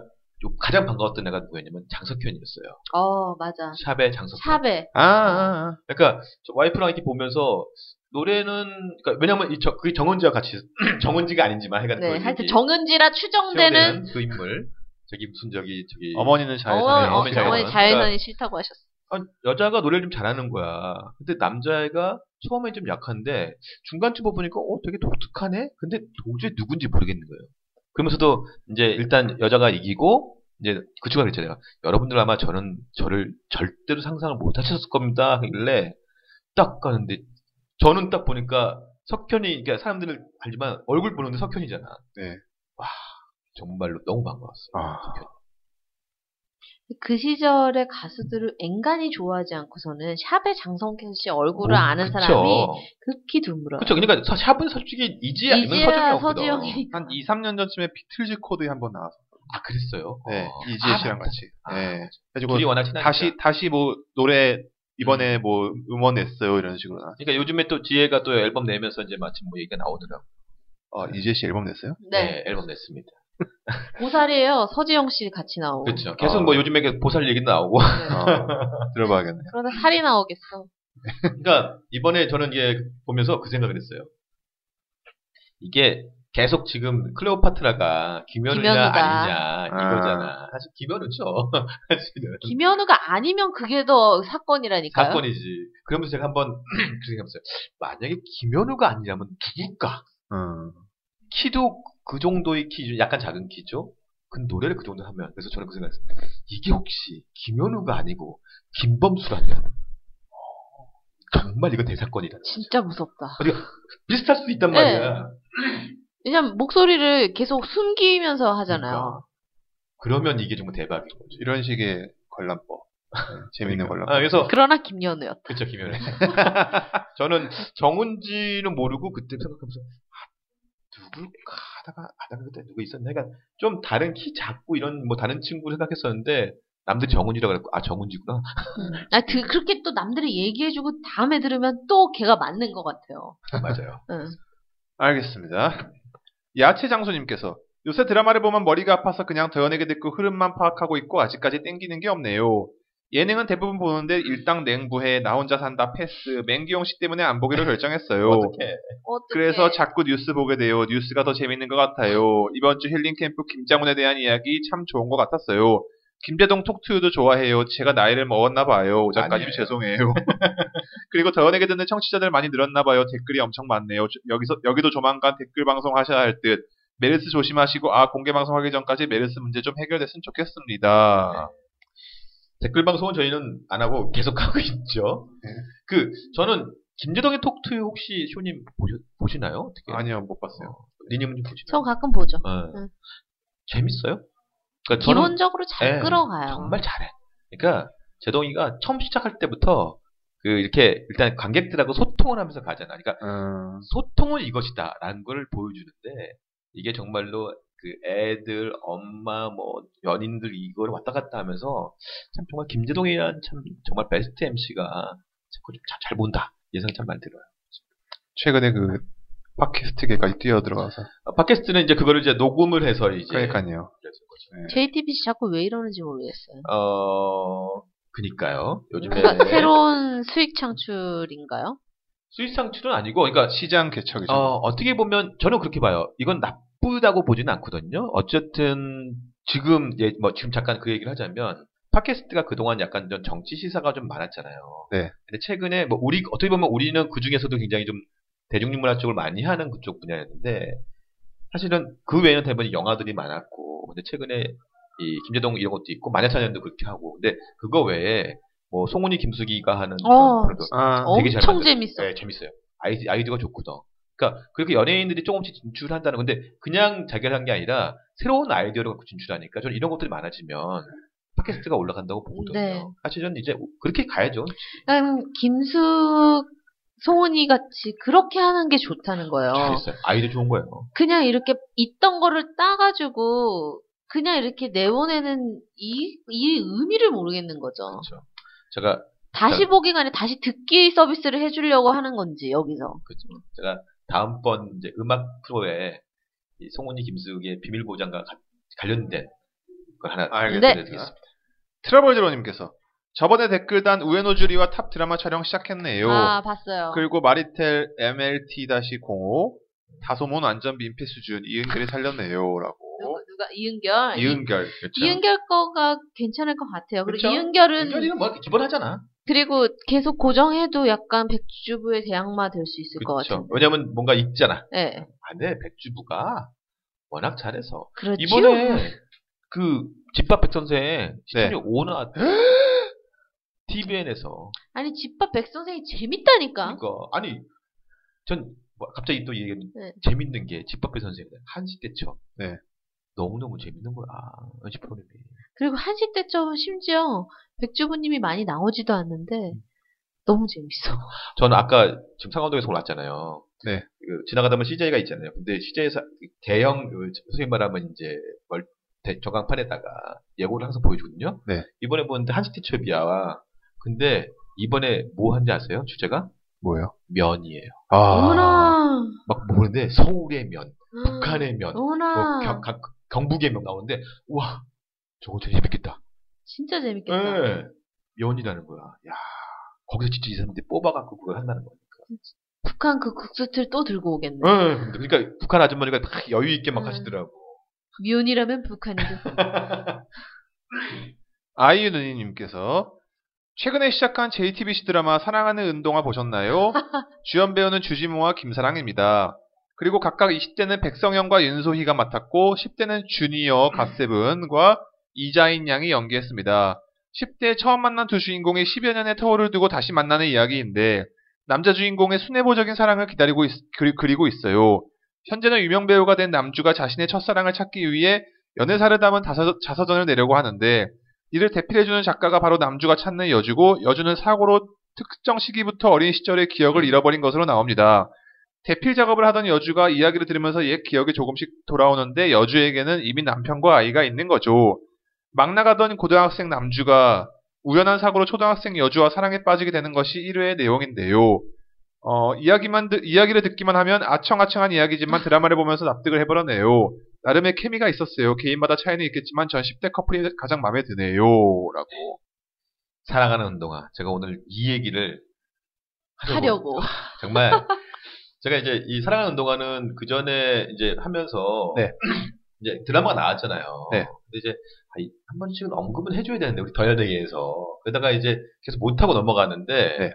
요- 가장 반가웠던 애가 누구였냐면 장석현이었어요. 어 맞아. 샵의 장석현. 샵에 아, 아, 그러니까 저 와이프랑 이렇게 보면서 노래는 그러니까 왜냐면 이 저, 그게 정은지와 같이 정은지가 아니지만 하여간 네그 하여튼 이- 정은지라 추정되는 추정되는 그 인물 저기 무슨 저기 저기 아. 어머니는 어머, 어, 어머니 자외선. 어머니 자외선이 싫다고 하셨어. 아, 여자가 노래를 좀 잘하는 거야. 근데 남자애가 처음에 좀 약한데 중간쯤 보니까 어 되게 독특하네. 근데 도저히 누군지 모르겠는 거예요. 그러면서도 이제 일단 여자가 이기고 이제 그 친구가 그랬잖아요. 여러분들 아마 저는 저를 절대로 상상을 못 하셨을 겁니다. 하길래 딱 가는데 저는 딱 보니까 석현이 그러니까 사람들을 알지만 얼굴 보는데 석현이잖아. 네. 정말로 너무 반가웠어. 아. 석현. 그 시절의 가수들을 앵간히 좋아하지 않고서는 샵의 장성현 씨 얼굴을 오, 아는 그쵸. 사람이 극히 드물어요. 그쵸. 그러니까 서- 샵은 솔직히 이지 아니면. 서지영이니까. 한 2, 3년 전쯤에 비틀즈 코드에 한번 나왔어. 아 그랬어요. 네. 어. 이지혜 아, 씨랑 맞다. 같이. 아, 네. 그래가지고 둘이 워낙 친하니까. 다시, 다시 뭐, 노래, 이번에 뭐, 음원 냈어요. 이런 식으로 나왔어. 그러니까 요즘에 또 지혜가 또 앨범 내면서 이제 마침 뭐 얘기가 나오더라고. 어, 이지혜 씨 앨범 냈어요? 네. 앨범 냈습니다. 보살이에요. 서지영 씨 같이 나오고. 그렇죠. 계속 어. 뭐 요즘에 그 보살 얘기도 나오고. 네. 어, 들어봐야겠네. 그러다 살이 나오겠어. 그러니까 이번에 저는 이게 보면서 그 생각을 했어요. 이게 계속 지금 클레오파트라가 김현우냐 김현우다. 아니냐 이거잖아. 사실 김현우죠. 사실은 김현우가 아니면 그게 더 사건이라니까요. 사건이지. 그러면서 제가 한번 그 생각했어요. 만약에 김현우가 아니라면 누굴까? 음. 키도 그 정도의 키, 약간 작은 키죠? 근데 노래를 그 정도 하면, 그래서 저는 그 생각했어요. 이게 혹시 김현우가 아니고 김범수라면, 정말 이거 대사건이다. 진짜 무섭다. 비슷할 수도 있단 네. 말이야. 왜냐면 목소리를 계속 숨기면서 하잖아요. 그러니까. 그러면 이게 정말 대박인 거죠. 이런 식의 관람법. 네, 재밌는 관람법. 아, 그래서, 그러나 김연우였다. 그쵸, 김현우. 저는 정은지는 모르고 그때 생각하면서, 아, 누굴까 하다가, 하다가 그때 누구 있었나? 그러니까 좀 다른 키 작고 이런 뭐 다른 친구 생각했었는데, 남들 정은지라고 그랬고 아 정은지구나. 음. 아, 그, 그렇게 또 남들이 얘기해주고 다음에 들으면 또 걔가 맞는 것 같아요. 맞아요. 응. 알겠습니다. 야채 장수님께서 요새 드라마를 보면 머리가 아파서 그냥 더 연예계 듣고 흐름만 파악하고 있고 아직까지 땡기는 게 없네요. 예능은 대부분 보는데 일단 냉부해 나 혼자 산다 패스 맹기용 씨 때문에 안 보기로 결정했어요. 어떡해. 그래서 자꾸 뉴스 보게 돼요. 뉴스가 더 재밌는 것 같아요. 이번 주 힐링 캠프 김장훈에 대한 이야기 참 좋은 것 같았어요. 김제동 톡투유도 좋아해요. 제가 나이를 먹었나 봐요. 오작가님 아니에요. 죄송해요. 그리고 더 연예계 듣는 청취자들 많이 늘었나 봐요. 댓글이 엄청 많네요. 저- 여기서 여기도 조만간 댓글 방송 하셔야 할 듯. 메르스 조심하시고 아 공개 방송 하기 전까지 메르스 문제 좀 해결됐으면 좋겠습니다. 댓글 방송은 저희는 안 하고 계속 하고 있죠. 네. 그 저는 김재동의 톡투 혹시 쇼님 보셨, 보시 나요? 어떻게? 아니요 못 봤어요. 리님은 좀 보시나요? 저 가끔 보죠. 네. 응. 재밌어요. 그러니까 저는 기본적으로 잘 예, 끌어가요. 정말 잘해. 그러니까 제동이가 처음 시작할 때부터 그 이렇게 일단 관객들하고 소통을 하면서 가잖아. 그러니까 음, 소통은 이것이다라는 걸 보여주는데 이게 정말로 그 애들, 엄마, 뭐 연인들 이걸 왔다 갔다 하면서 참 정말 김재동이란 참 정말 베스트 MC가 자꾸 좀잘 본다 이 생각 참 많이 들어요. 최근에 그 팟캐스트계까지 뛰어 들어가서 아, 팟캐스트는 이제 그거를 이제 녹음을 해서 이제 그러니까요. 그래서 거죠. 네. JTBC 자꾸 왜 이러는지 모르겠어요. 어 그니까요. 요즘에 그러니까 새로운 수익 창출인가요? 수익 창출은 아니고 그러니까 시장 개척이죠. 어, 어떻게 보면 저는 그렇게 봐요. 이건 나쁘다고 보지는 않거든요. 어쨌든 지금 예, 뭐 지금 잠깐 그 얘기를 하자면 팟캐스트가 그동안 약간 좀 정치 시사가 좀 많았잖아요. 네. 근데 최근에 뭐 우리 어떻게 보면 우리는 그 중에서도 굉장히 좀 대중문화 쪽을 많이 하는 그쪽 분야였는데 사실은 그 외에는 대부분 영화들이 많았고 근데 최근에 이 김재동 이런 것도 있고 마녀사냥도 그렇게 하고 근데 그거 외에 뭐 송은이 김숙이가 하는 어. 그런 프로도 아, 되게 잘 엄청. 재밌어. 네, 재밌어요. 아이디, 아이디어가 좋거든. 그러니까 그렇게 연예인들이 조금씩 진출한다는 건데 그냥 자기가 한게 아니라 새로운 아이디어를 갖고 진출하니까 저는 이런 것들이 많아지면 팟캐스트가 올라간다고 보거든요. 네. 사실 저는 이제 그렇게 가야죠. 김숙, 송은이 같이 그렇게 하는 게 좋다는 거예요. 잘했어요. 아이디어 좋은 거예요. 그냥 이렇게 있던 거를 따가지고 그냥 이렇게 내보내는 이, 이 의미를 모르겠는 거죠. 그렇죠. 제가 다시 보기가 아니라 다시 듣기 서비스를 해주려고 하는 건지 여기서. 그렇죠. 제가 다음번 이제 음악 프로에 이 송은이 김숙의 비밀 보장과 가- 관련된 걸 하나 알겠습니다. 드리겠습니다. 트러블즈로님께서 저번에 댓글단 우에노주리와 탑 드라마 촬영 시작했네요. 아 봤어요. 그리고 마리텔 MLT-05 다소몬 완전 민폐 수준 이은결이 살렸네요라고. 누가, 이은결. 이은결 그렇죠. 이은결 거가 괜찮을 것 같아요. 그리고 그렇죠. 이은결은 이은결이는 뭐 기본하잖아. 그리고 계속 고정해도 약간 백주부의 대항마 될 수 있을 것 그렇죠. 같은데. 왜냐면 뭔가 있잖아. 네, 아, 네, 백주부가 워낙 잘해서 그렇죠. 이번에 그 집밥 백선생 시즌이 네. 5 나왔대. TVN에서. 아니 집밥 백 선생이 재밌다니까. 그러니까 아니 전뭐 갑자기 또 얘기 네. 재밌는 게 집밥 백선생 한시 때처. 네. 너무 너무 재밌는 거야. 연시 프로그램이. 그리고 한시 때쯤은 심지어 백주부님이 많이 나오지도 않는데 너무 재밌어. 저는 아까 지금 상암동에서 올랐잖아요. 네. 그 지나가다 보면 CJ가 있잖아요. 근데 CJ에서 대형 그 소위 말하면 이제 멀 대- 전광판에다가 예고를 항상 보여주거든요. 네. 이번에 보는데 한시티첩이야. 근데 이번에 뭐 한지 아세요? 주제가 뭐요? 면이에요. 아. 어머나. 막 모르는데 서울의 면, 북한의 면, 뭐 어머나. 경, 강- 경북의 면 나오는데 우와 저거 되게 재밌겠다. 진짜 재밌겠다. 네. 면이라는 거야. 야 거기서 진짜 이 사람들이 뽑아갖고 그걸 한다는 거니까. 북한 그 국수틀 또 들고 오겠네. 네. 그러니까 북한 아주머니가 막 여유 있게 막 음. 하시더라고. 미혼이라면 북한이죠. 아이유 누니님께서 최근에 시작한 JTBC 드라마 사랑하는 은동아 보셨나요? 주연 배우는 주지모와 김사랑입니다. 그리고 각각 20대는 백성현과 윤소희가 맡았고 10대는 주니어 갓세븐과 이자인 양이 연기했습니다. 10대 처음 만난 두 주인공이 10여 년의 터울을 두고 다시 만나는 이야기인데 남자 주인공의 순애보적인 사랑을 기다리고 있, 그리, 그리고 있어요. 현재는 유명 배우가 된 남주가 자신의 첫사랑을 찾기 위해 연애사를 담은 다서- 자서전을 내려고 하는데 이를 대필해주는 작가가 바로 남주가 찾는 여주고 여주는 사고로 특정 시기부터 어린 시절의 기억을 잃어버린 것으로 나옵니다. 대필 작업을 하던 여주가 이야기를 들으면서 옛 기억이 조금씩 돌아오는데 여주에게는 이미 남편과 아이가 있는 거죠. 막 나가던 고등학생 남주가 우연한 사고로 초등학생 여주와 사랑에 빠지게 되는 것이 1회의 내용인데요. 어, 이야기만, 듣- 이야기를 듣기만 하면 아청아청한 이야기지만 드라마를 보면서 납득을 해버렸네요. 나름의 케미가 있었어요. 개인마다 차이는 있겠지만 전 10대 커플이 가장 마음에 드네요. 라고. 사랑하는 운동화. 제가 오늘 이 얘기를 하려고. 정말 제가 이제 이 사랑하는 운동화는 그 전에 이제 하면서 네. 이제 드라마가 나왔잖아요. 네. 근데 이제 아, 이- 한 번씩은 언급은 해줘야 되는데 우리 덜연대기에서 그러다가 이제 계속 못 하고 넘어가는데 네.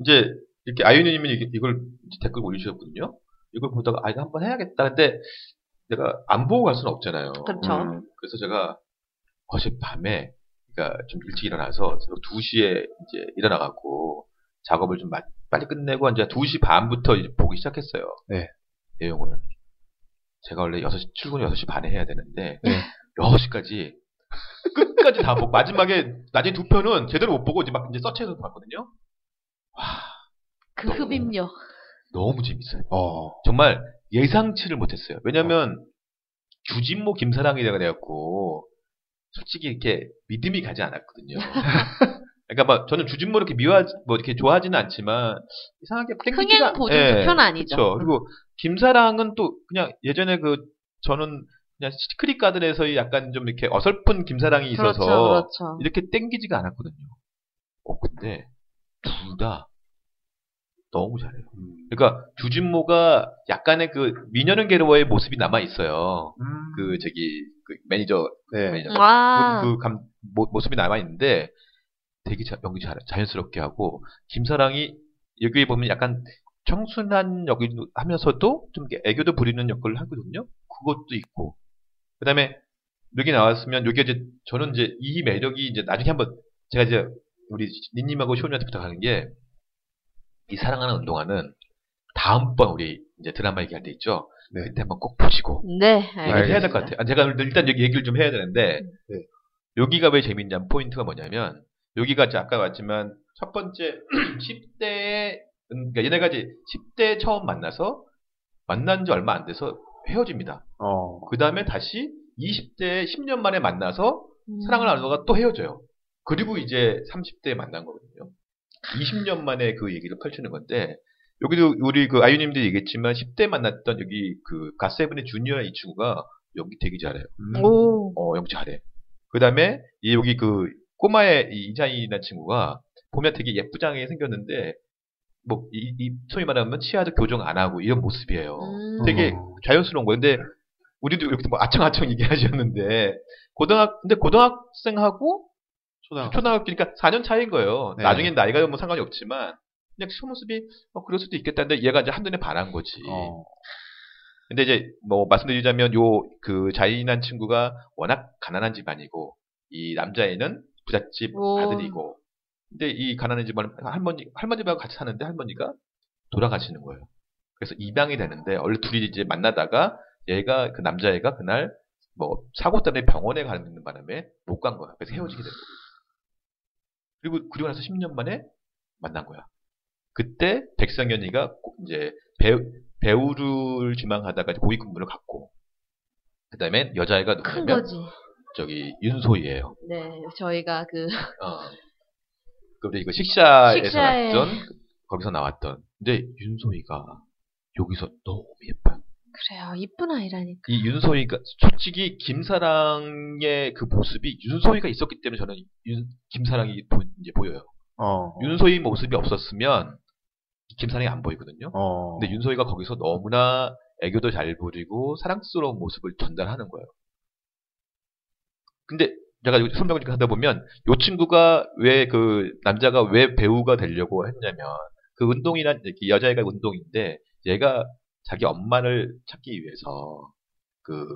이제 이렇게 아유님이 이게- 이걸 댓글 올리셨거든요. 이걸 보다가 아 이거 한번 해야겠다. 근데 내가 안 보고 갈 수는 없잖아요. 그렇죠. 음. 그래서 제가 어젯밤에 그러니까 좀 일찍 일어나서 새벽 2시에 이제 일어나갖고 작업을 좀 마- 빨리 끝내고 이제 2시 반부터 이제 보기 시작했어요. 네. 내용을. 제가 원래 6시, 출근 6시 반에 해야 되는데, 네. 6시까지 끝까지 다 보고, 마지막에, 나중에 두 편은 제대로 못 보고 이제 막 이제 서치해서 봤거든요. 그 흡입력. 너무 재밌어요. 어. 정말 예상치를 못했어요. 왜냐면, 주진모 김사랑이라고 돼갖고, 솔직히 이렇게 믿음이 가지 않았거든요. 그러니까 막 저는 주진모 이렇게 미워 뭐 이렇게 좋아하지는 않지만 이상하게 흥행 보증 편 아니죠. 그렇죠. 그리고 김사랑은 또 그냥 예전에 그 저는 그냥 시크릿 가든에서의 약간 좀 이렇게 어설픈 김사랑이 있어서 그렇죠, 그렇죠. 이렇게 땡기지가 않았거든요. 어 근데 둘 다 너무 잘해요. 그러니까 주진모가 약간의 그 미녀는 괴로워의 모습이 남아 있어요. 음. 그 저기 그 매니저 네. 매니저 아, 그, 그 감, 모, 모습이 남아 있는데 되게 자, 연기 잘, 자연스럽게 하고 김사랑이 여기에 보면 약간 청순한 역을 하면서도 좀 애교도 부리는 역할을 하거든요. 그것도 있고 그다음에 여기 나왔으면 여기 이제 저는 이제 이 매력이 이제 나중에 한번 제가 이제 우리 니님하고 쇼님한테 부탁하는 게 이 사랑하는 운동화는 다음번 우리 이제 드라마 얘기할 때 있죠. 네. 그때 한번 꼭 보시고 네, 얘기를 알겠습니다. 해야 될 것 같아요. 아, 제가 일단 여기 얘기를 좀 해야 되는데 네. 여기가 왜 재밌냐면 포인트가 뭐냐면 여기가 이제 아까 왔지만 첫 번째 10대에 그러니까 얘네가 이제 10대 처음 만나서 만난 지 얼마 안 돼서 헤어집니다. 어. 그 다음에 다시 20대 10년 만에 만나서 음. 사랑을 나누다가 또 헤어져요. 그리고 이제 30대에 만난 거거든요. 20년 만에 그 얘기를 펼치는 건데 여기도 우리 그 아유님도 얘기했지만 10대 만났던 여기 그 가세븐의 주니어 이 친구가 연기 되게 잘해요. 음. 오, 어, 연기 잘해. 그 다음에 이 여기 그 꼬마의 이 이자이라는 친구가 보면 되게 예쁘장하게 생겼는데 뭐 이 이 소위 말하면 치아도 교정 안 하고 이런 모습이에요. 음. 되게 어. 자연스러운 거예요. 근데 우리도 이렇게 뭐 아청아청 얘기하셨는데 고등학 근데 고등학생하고 초등. 초등학교니까 4년 차이인 거예요. 네. 나중엔 나이가 뭐 상관이 없지만 그냥 속모습이 어, 그럴 수도 있겠다는데 얘가 이제 한눈에 반한 거지. 어. 근데 이제 뭐 말씀드리자면 요 그 자인한 친구가 워낙 가난한 집안이고 이 남자애는 부잣집 오. 아들이고 근데 이 가난한 집안 할머니 할머니하고 같이 사는데 할머니가 돌아가시는 거예요. 그래서 입양이 되는데 원래 둘이 이제 만나다가 얘가 그 남자애가 그날 뭐 사고 때문에 병원에 가는 바람에 못 간 거야. 그래서 헤어지게 된 거야. 그리고 그리고 나서 10년 만에 만난 거야. 그때 백성현이가 고- 이제 배우 배우를 지망하다가 이제 고위 근무를 갖고 그다음에 여자애가 큰 누구냐면. 저기 윤소희예요. 네, 저희가 그 어. 근데 이거 식샤에서 식샤에- 나왔던 거기서 나왔던. 근데 윤소희가 여기서 너무 예뻐요. 그래요, 이쁜 아이라니까. 이 윤소희가 솔직히 김사랑의 그 모습이 윤소희가 있었기 때문에 저는 윤, 김사랑이 보, 이제 보여요. 어. 윤소희 모습이 없었으면 김사랑이 안 보이거든요. 어. 근데 윤소희가 거기서 너무나 애교도 잘 부리고 사랑스러운 모습을 전달하는 거예요. 근데 제가 설명을 하다 보면 이 친구가 왜 그 남자가 왜 배우가 되려고 했냐면 그 운동이란 이렇게 여자애가 운동인데 얘가 자기 엄마를 찾기 위해서 그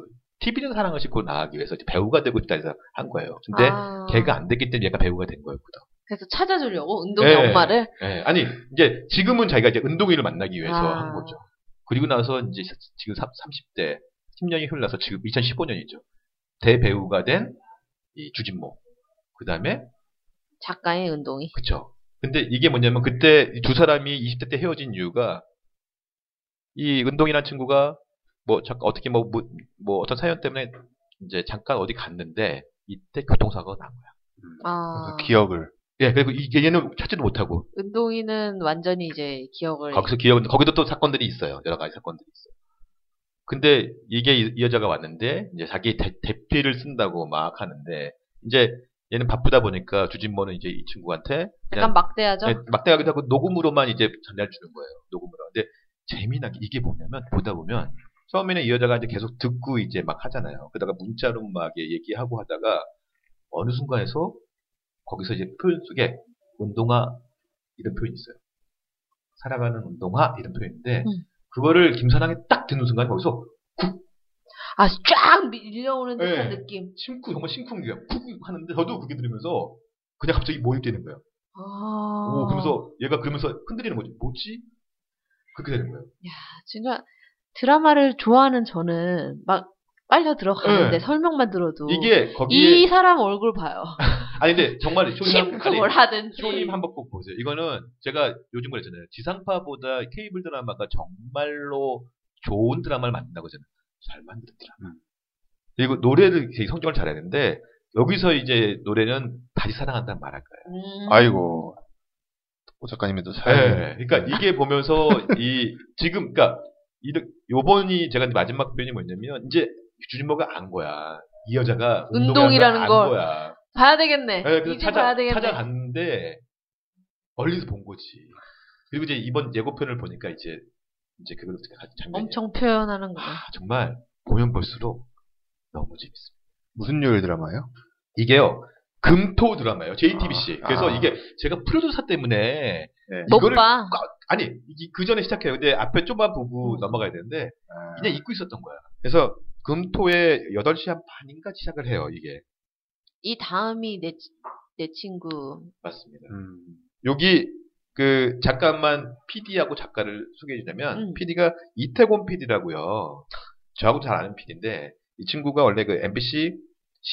TV는 사랑을 싣고 나가기 위해서 배우가 되고 싶다 해서 한 거예요. 근데 아, 걔가 안 됐기 때문에 얘가 배우가 된 거였거든. 그래서 찾아주려고 운동의 네. 엄마를. 예, 아니 이제 지금은 자기가 이제 운동인을 만나기 위해서 아. 한 거죠. 그리고 나서 이제 지금 30대 10년이 흘러서 지금 2015년이죠. 대배우가 된이 주진모. 그 다음에 작가의 운동이. 그쵸. 근데 이게 뭐냐면 그때 이두 사람이 20대 때 헤어진 이유가 이 은동이라는 친구가 뭐 잠깐 어떻게 뭐, 뭐, 뭐 어떤 사연 때문에 이제 잠깐 어디 갔는데 이때 교통사고가 난 거야. 아, 기억을. 예, 그리고 이게 얘는 찾지도 못하고 은동이는 완전히 이제 기억을 거기서 기억 거기도 또 사건들이 있어요. 여러 가지 사건들이 있어요. 근데 이게 이, 이 여자가 왔는데 이제 자기 대, 대피를 쓴다고 막 하는데 이제 얘는 바쁘다 보니까 주진모는 이제 이 친구한테 약간 막대하죠. 네, 막대하기도 하고 녹음으로만 이제 전달 주는 거예요. 녹음으로. 근데 재미나게 이게 뭐냐면 보다 보면 처음에는 이 여자가 이제 계속 듣고 이제 막 하잖아요. 그러다가 문자로 막 얘기하고 하다가 어느 순간에서 거기서 이제 표현 속에 운동화 이런 표현이 있어요. 살아가는 운동화 이런 표현인데 음. 그거를 김사랑이 딱 듣는 순간 거기서 아, 쫙 밀려오는 듯한 네. 느낌. 심쿵 정말 심쿵이야 푹 하는데 저도 그게 들으면서 그냥 갑자기 몰입되는 거예요. 아, 오 그러면서 얘가 그러면서 흔들리는 거지. 뭐지? 그렇게 되는 거예요. 진짜 드라마를 좋아하는 저는 막 빨려 들어가는데 네. 설명만 들어도 이게 이 거기에 사람 얼굴 봐요. 아니 근데 정말 아니, 하든지. 쇼님 한번 꼭 보세요. 이거는 제가 요즘 그랬잖아요. 지상파보다 케이블 드라마가 정말로 좋은 드라마를 만든다고 저는 잘 만든 드라마. 그리고 노래를 되게 성정을 잘했는데 여기서 이제 노래는 다시 사랑한다는 말할 거예요. 음. 아이고. 오 작가님도 잘. 네, 그러니까 이게 보면서 이 지금 그러니까 요번이 제가 마지막 표현이 뭐냐면 이제 주진모가 안 거야. 이 여자가 운동이라는 걸. 걸 거야. 봐야 되겠네. 네, 그래서 찾아, 봐야 되겠네. 찾아갔는데 멀리서 본 거지. 그리고 이제 이번 예고편을 보니까 이제 이제 그걸 장면이 엄청 표현하는 거. 아, 정말 보면 볼수록 너무 재밌습니다. 무슨 요일 드라마예요? 이게요 금토 드라마예요 JTBC. 아. 그래서 이게 제가 프로듀서 때문에 네. 못 이거를 봐. 아니 그 전에 시작해요. 근데 앞에 좀만 보고 음. 넘어가야 되는데 아, 그냥 잊고 있었던 거야. 그래서 금토에 8시 한 반인가 시작을 해요, 이게. 이 다음이 내, 치- 내 친구. 맞습니다. 음. 여기 그 잠깐만 PD하고 작가를 소개해 주자면 음. PD가 이태곤 PD라고요. 저하고 잘 아는 PD인데 이 친구가 원래 그 MBC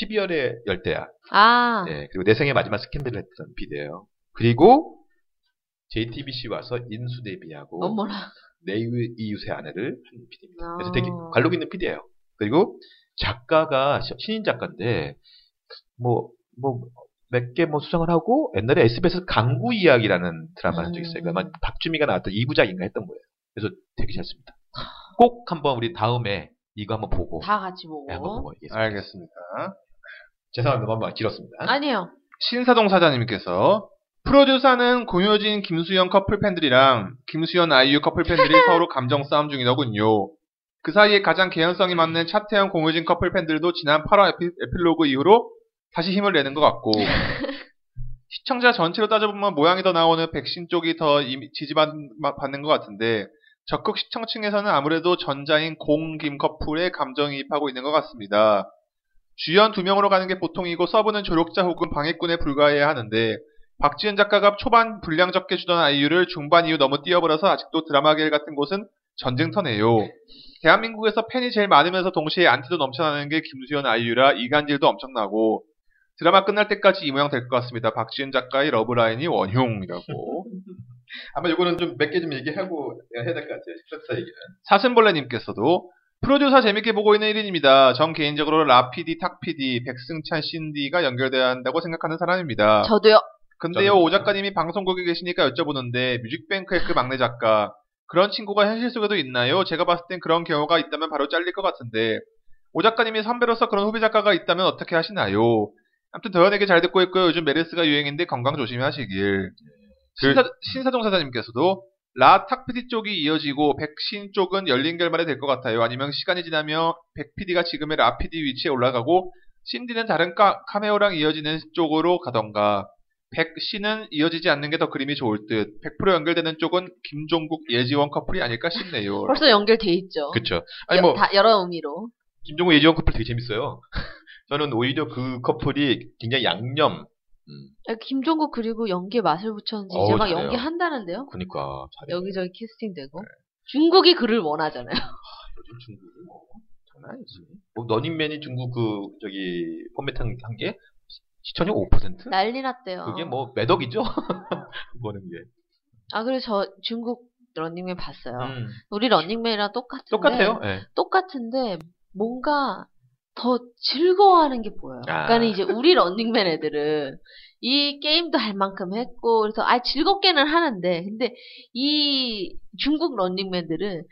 12월의 열대야. 아, 네, 그리고 내 생의 마지막 스캔들을 했던 PD예요. 그리고 JTBC 와서 인수 데뷔하고 어머나. 내 이유- 이웃의 아내를 한 PD입니다. 그래서 아. 되게 관록 있는 PD예요. 그리고 작가가 시- 신인 작가인데 뭐 뭐 몇 개 뭐 수상을 하고 옛날에 SBS 강구 이야기라는 드라마 한 적이 있어요. 그러니까 아마 박주미가 나왔던 2부작인가 했던 거예요. 그래서 되게 잘습니다. 꼭 한번 우리 다음에 이거 한번 보고 다 같이 보고. 네, 한번 보고 얘기했습니다. 알겠습니다. 죄송합니다. 너무 길었습니다. 아니요. 신사동 사장님께서 프로듀서는 공효진, 김수현 커플 팬들이랑 김수현, 아이유 커플 팬들이 서로 감정 싸움 중이더군요. 그 사이에 가장 개연성이 맞는 차태현, 공효진 커플 팬들도 지난 8화 에피, 에필로그 이후로 다시 힘을 내는 것 같고 시청자 전체로 따져보면 모양이 더 나오는 백신 쪽이 더 지지받는 것 같은데 적극 시청층에서는 아무래도 전자인 공, 김 커플에 감정이입하고 있는 것 같습니다. 주연 두 명으로 가는 게 보통이고 서브는 조력자 혹은 방해꾼에 불과해야 하는데 박지은 작가가 초반 분량 적게 주던 아이유를 중반 이후 너무 띄워버려서 아직도 드라마갤 같은 곳은 전쟁터네요. 대한민국에서 팬이 제일 많으면서 동시에 안티도 넘쳐나는 게 김수현 아이유라 이간질도 엄청나고 드라마 끝날 때까지 이 모양 될 것 같습니다. 박지은 작가의 러브라인이 원흉이라고. 아마 이거는 좀 몇 개 좀 얘기하고 해야 될 것 같아요. 스트레스 얘기는. 사슴벌레님께서도 프로듀서 재밌게 보고 있는 1인입니다. 전 개인적으로 라피디, 탁피디, 백승찬, 신디가 연결돼야 한다고 생각하는 사람입니다. 저도요. 근데요, 오 작가님이 방송국에 계시니까 여쭤보는데, 뮤직뱅크의 그 막내 작가, 그런 친구가 현실 속에도 있나요? 제가 봤을 땐 그런 경우가 있다면 바로 잘릴 것 같은데, 오 작가님이 선배로서 그런 후배 작가가 있다면 어떻게 하시나요? 아무튼 더연에게 잘 듣고 있고요. 요즘 메르스가 유행인데 건강 조심하시길. 신사, 신사동 사장님께서도 라 탁PD 쪽이 이어지고 백신 쪽은 열린 결말이 될 것 같아요. 아니면 시간이 지나며 백 PD가 지금의 라 PD 위치에 올라가고 신디는 다른 카, 카메오랑 이어지는 쪽으로 가던가 백신은 이어지지 않는 게 더 그림이 좋을 듯 100% 연결되는 쪽은 김종국 예지원 커플이 아닐까 싶네요. 벌써 연결돼 있죠. 그쵸. 아니 여- 뭐다 여러 의미로. 김종우 예지원 커플 되게 재밌어요. 저는 오히려 그 커플이 굉장히 양념. 음, 아, 김종국 그리고 연기에 맛을 붙였는지 이제 막 잘해요. 연기 한다는데요. 그니까 잘해. 여기저기 캐스팅되고. 중국이 그를 원하잖아요. 요즘 중국이 뭐 장난 아니지. 뭐 너닝맨이 중국 그 저기 포맷 한, 한게 시청률 5%? 난리 났대요. 그게 뭐 매덕이죠. 보는 게. 아 그리고 저 중국 런닝맨 봤어요. 음, 우리 런닝맨이랑 똑같은데 똑같아요. 예. 똑같은데 뭔가 더 즐거워하는 게 보여요. 아. 그러니까 이제 우리 런닝맨 애들은 이 게임도 할 만큼 했고 그래서 아 즐겁게는 하는데 근데 이 중국 런닝맨들은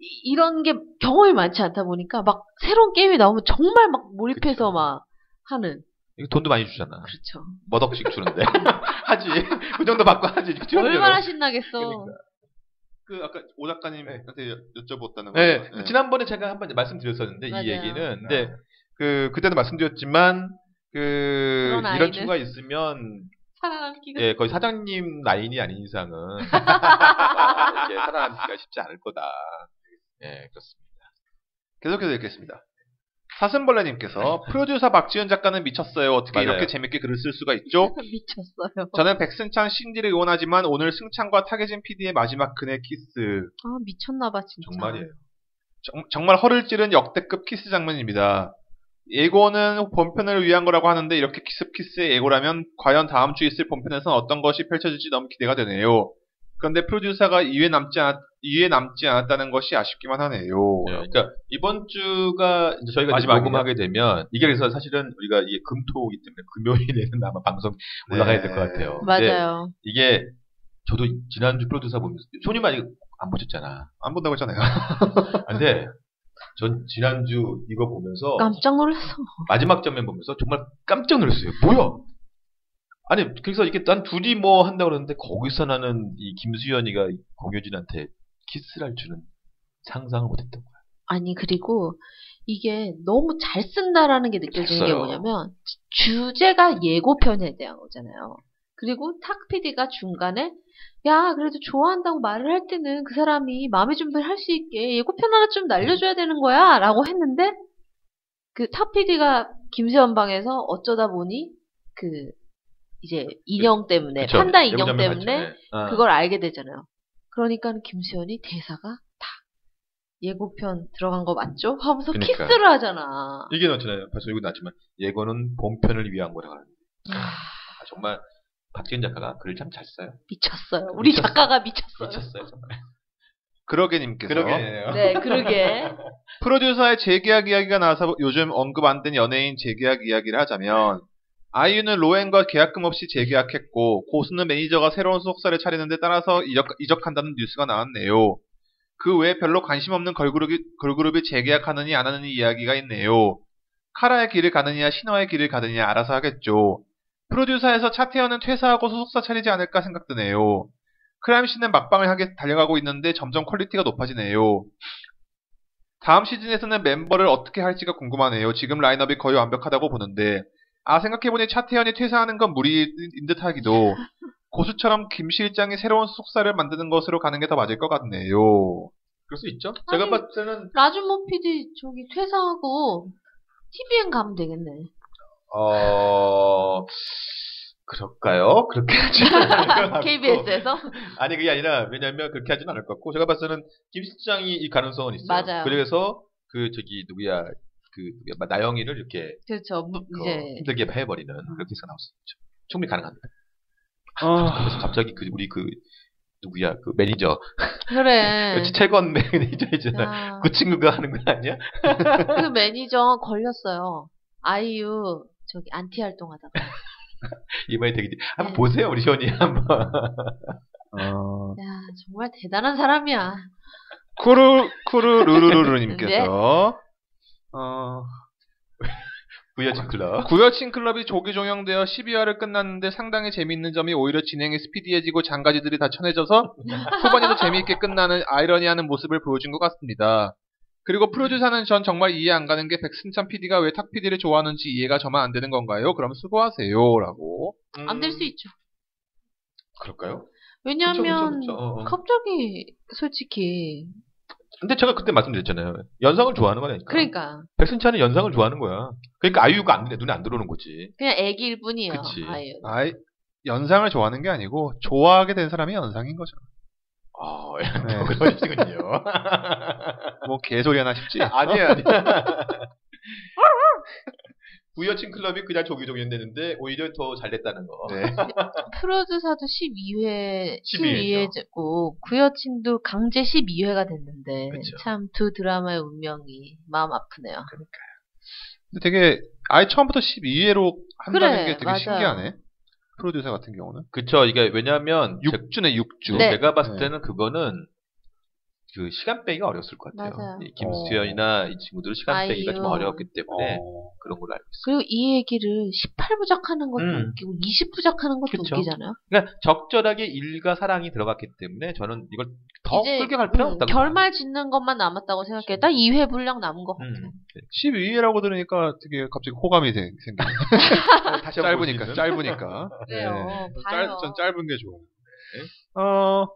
이- 이런 게 경험이 많지 않다 보니까 막 새로운 게임이 나오면 정말 막 몰입해서 그쵸. 막 하는 돈도 많이 주잖아. 그렇죠. 몇 억씩 주는데. 하지. 그 정도 받고 하지. 얼마나 신나겠어. 그러니까. 그 아까 오 작가님한테 여- 여쭤봤다는 거. 네, 지난번에 제가 한 번 말씀드렸었는데 맞아요. 이 얘기는 근데 그 그때도 말씀드렸지만 그 이런. 친구가 있으면 살아남기가 예, 거의 사장님 라인이 아닌 이상은 이렇게 살아남기가 쉽지 않을 거다. 예, 그렇습니다. 계속해서 읽겠습니다. 사슴벌레님께서 프로듀서 박지훈 작가는 미쳤어요. 어떻게 맞아요. 이렇게 재밌게 글을 쓸 수가 있죠? 미쳤어요. 저는 백승찬 신지를 응원하지만 오늘 승찬과 타계진 PD의 마지막 그네 키스 아 미쳤나봐 진짜. 정말이에요. 정, 정말 허를 찌른 역대급 키스 장면입니다. 예고는 본편을 위한 거라고 하는데 이렇게 키스키스의 예고라면 과연 다음 주 있을 본편에서는 어떤 것이 펼쳐질지 너무 기대가 되네요. 그런데 프로듀사가 2회 남지 않았, 2회 남지 않았다는 것이 아쉽기만 하네요. 예, 그러니까 이번 주가 이제 저희가 이제 마지막이냐? 녹음하게 되면 이게 그래서 사실은 우리가 이게 금토이기 때문에 금요일에는 아마 방송 올라가야 될것 네. 같아요. 근데 맞아요. 이게 저도 지난주 프로듀서 보면서 손님 아직 안 보셨잖아. 안 본다고 했잖아요. 근데 전 지난주 이거 보면서 깜짝 놀랐어. 마지막 장면 보면서 정말 깜짝 놀랐어요. 뭐야? 아니 그래서 이게 난 둘이 뭐 한다 고 그러는데 거기서 나는 이 김수현이가 공효진한테 키스를 할 줄은 상상을 못했던 거야. 아니 그리고 이게 너무 잘 쓴다라는 게 느껴지는 게 써요. 뭐냐면 주제가 예고편에 대한 거잖아요. 그리고 탁 PD가 중간에 야 그래도 좋아한다고 말을 할 때는 그 사람이 마음의 준비를 할 수 있게 예고편 하나 좀 날려줘야 되는 거야 라고 했는데 그 탁 PD가 김세현 방에서 어쩌다 보니 그 이제 인형 때문에 그쵸? 판다 인형 때문에 봤죠. 네. 아. 그걸 알게 되잖아요. 그러니까 김수현이 대사가 딱 예고편 들어간 거 맞죠? 하면서 그러니까. 키스를 하잖아. 이게 넣잖아요. 벌써 이거 나지만 예고는 본편을 위한 거라고 하는. 아, 정말 박지은 작가가 글을 참 잘 써요. 미쳤어요. 우리 미쳤어요. 작가가 미쳤어요. 미쳤어요 정말. 그러게님께서 그러게요. 네, 그러게. 프로듀사의 재계약 이야기가 나와서 요즘 언급 안 된 연예인 재계약 이야기를 하자면 아이유는 로엔과 계약금 없이 재계약했고 고수는 매니저가 새로운 소속사를 차리는데 따라서 이적, 이적 한다는 뉴스가 나왔네요. 그 외에 별로 관심 없는 걸그룹이, 걸그룹이 재계약하느니 안 하느니 이야기가 있네요. 카라의 길을 가느냐 신화의 길을 가느냐 알아서 하겠죠. 프로듀사에서 차태현은 퇴사하고 소속사 차리지 않을까 생각드네요. 크라임씬은 막방을 향해 달려가고 있는데 점점 퀄리티가 높아지네요. 다음 시즌에서는 멤버를 어떻게 할지가 궁금하네요. 지금 라인업이 거의 완벽하다고 보는데 아 생각해보니 차태현이 퇴사하는 건 무리인 듯하기도 고수처럼 김 실장이 새로운 소속사를 만드는 것으로 가는 게 더 맞을 것 같네요. 그럴 수 있죠. 제가 아니, 봤을 때는 라준모 PD 저기 퇴사하고 TVN 가면 되겠네. 어 그럴까요? 그렇게 하지 않을 것 같고. KBS에서? 아니 그게 아니라 왜냐면 그렇게 하지는 않을 것 같고 제가 봤을 때는 김 실장이 이 가능성은 있어요. 맞아요. 그래서 그 저기 누구야 그 나영이를 이렇게 그렇죠. 무- 그 이제 힘들게 해버리는 그렇게 해서 나올 수 있죠. 충분히 가능합니다. 아, 그래서 갑자기 그 우리 그 누구야 그 매니저 그래. 최건 매니저 있잖아. 야, 그 친구가 하는 거 아니야? 그 매니저 걸렸어요. 아이유 저기 안티 활동하다가. 이번에 되게 한번 네. 보세요 우리 현이 한번. 어, 야 정말 대단한 사람이야. 쿠르 쿠르루루루님께서 어, 부여진 클럽. 구여친 클럽이 조기 종영되어 12화로 끝났는데 상당히 재미있는 점이 오히려 진행이 스피디해지고 잔가지들이 다 쳐내져서 후반에도 재미있게 끝나는 아이러니하는 모습을 보여준 것 같습니다. 그리고 프로듀서는 전 정말 이해 안 가는 게 백승찬 PD가 왜 탁 PD를 좋아하는지 이해가 저만 안 되는 건가요? 그럼 수고하세요. 라고. 안될 수 있죠. 그럴까요? 왜냐하면 그쵸, 그쵸, 그쵸. 어, 어. 갑자기 솔직히 근데 제가 그때 말씀드렸잖아요. 연상을 좋아하는 거라니까. 그러니까 백승찬은 연상을 좋아하는 거야. 그러니까 아이유가 안 눈에, 눈에 안 들어오는 거지. 그냥 애기일 뿐이에요. 그치. 아이유. 아이, 연상을 좋아하는 게 아니고 좋아하게 된 사람이 연상인 거죠. 아, 네. 그러시군요. 뭐 개소리 하나 싶지? 아니에요, 아니에요. 부여친 클럽이 그냥 조기종이 됐는데 오히려 더 잘 됐다는 거. 네. 프로듀서도 12회, 12회 죠. 12회고 구여친도 강제 12회가 됐는데. 참 두 드라마의 운명이 마음 아프네요. 근데 되게 아예 처음부터 12회로 한다는 그래, 게 되게 맞아요. 신기하네. 프로듀서 같은 경우는 그쵸. 이게 왜냐하면 제- 6주네 6주. 네. 제가 봤을 네. 때는 그거는 그 시간 빼기가 어려웠을 것 같아요. 맞아요. 이 김수현이나 이 친구들 시간 빼기가 좀 아이유. 어려웠기 때문에 어. 그런 걸로 알고 있어요. 그리고 이 얘기를 18부작 하는 것도 음. 웃기고 20부작 하는 것도 그쵸. 웃기잖아요. 그러니까 적절하게 일과 사랑이 들어갔기 때문에 저는 이걸 더 끌게 갈 필요는 음, 없다고. 결말 짓는 것만 남았다고 생각해. 딱 2회 분량 남은 것 같아. 음. 12회라고 들으니까 되게 갑자기 호감이 생- 생기네. 다시 짧으니까? 짧으니까. 그래요. 네. 짧, 전 짧은 게 좋아요. 어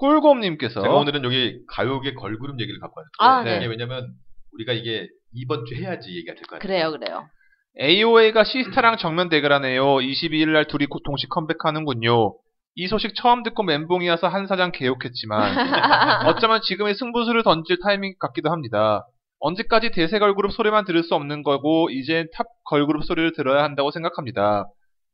꿀곰님께서 제가 오늘은 여기 가요계 걸그룹 얘기를 갖고 왔는데 아, 네. 이게 왜냐면 우리가 이게 이번 주 해야지 얘기가 될 것 같아요. 그래요, 그래요. AOA가 시스타랑 정면 대결하네요. 22일 날 둘이 고- 동시 컴백하는군요. 이 소식 처음 듣고 멘붕이어서 한 사장 개욕했지만 어쩌면 지금의 승부수를 던질 타이밍 같기도 합니다. 언제까지 대세 걸그룹 소리만 들을 수 없는 거고 이젠 탑 걸그룹 소리를 들어야 한다고 생각합니다.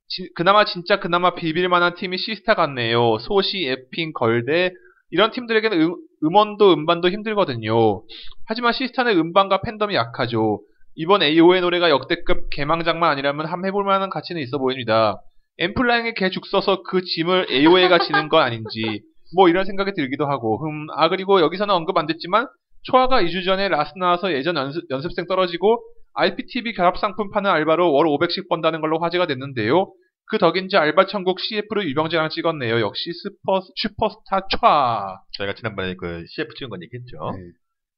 지- 그나마 진짜 그나마 비빌만한 팀이 시스타 같네요. 소시, 에핑, 걸데 이런 팀들에게는 음, 음원도 음반도 힘들거든요. 하지만 시스타는 음반과 팬덤이 약하죠. 이번 AOA의 노래가 역대급 개망작만 아니라면 함 해볼 만한 가치는 있어 보입니다. 엔플라잉에 개죽 써서 그 짐을 AOA가 지는 건 아닌지 뭐 이런 생각이 들기도 하고 흠, 아 그리고 여기서는 언급 안 됐지만 초아가 2주 전에 라스 나와서 예전 연습, 연습생 떨어지고 IPTV 결합 상품 파는 알바로 월 500씩 번다는 걸로 화제가 됐는데요. 그 덕인지 알바 천국 CF로 유병재랑 찍었네요. 역시 슈퍼, 슈퍼스타 촤. 저희가 지난번에 그 CF 찍은 건 얘기했죠. 네.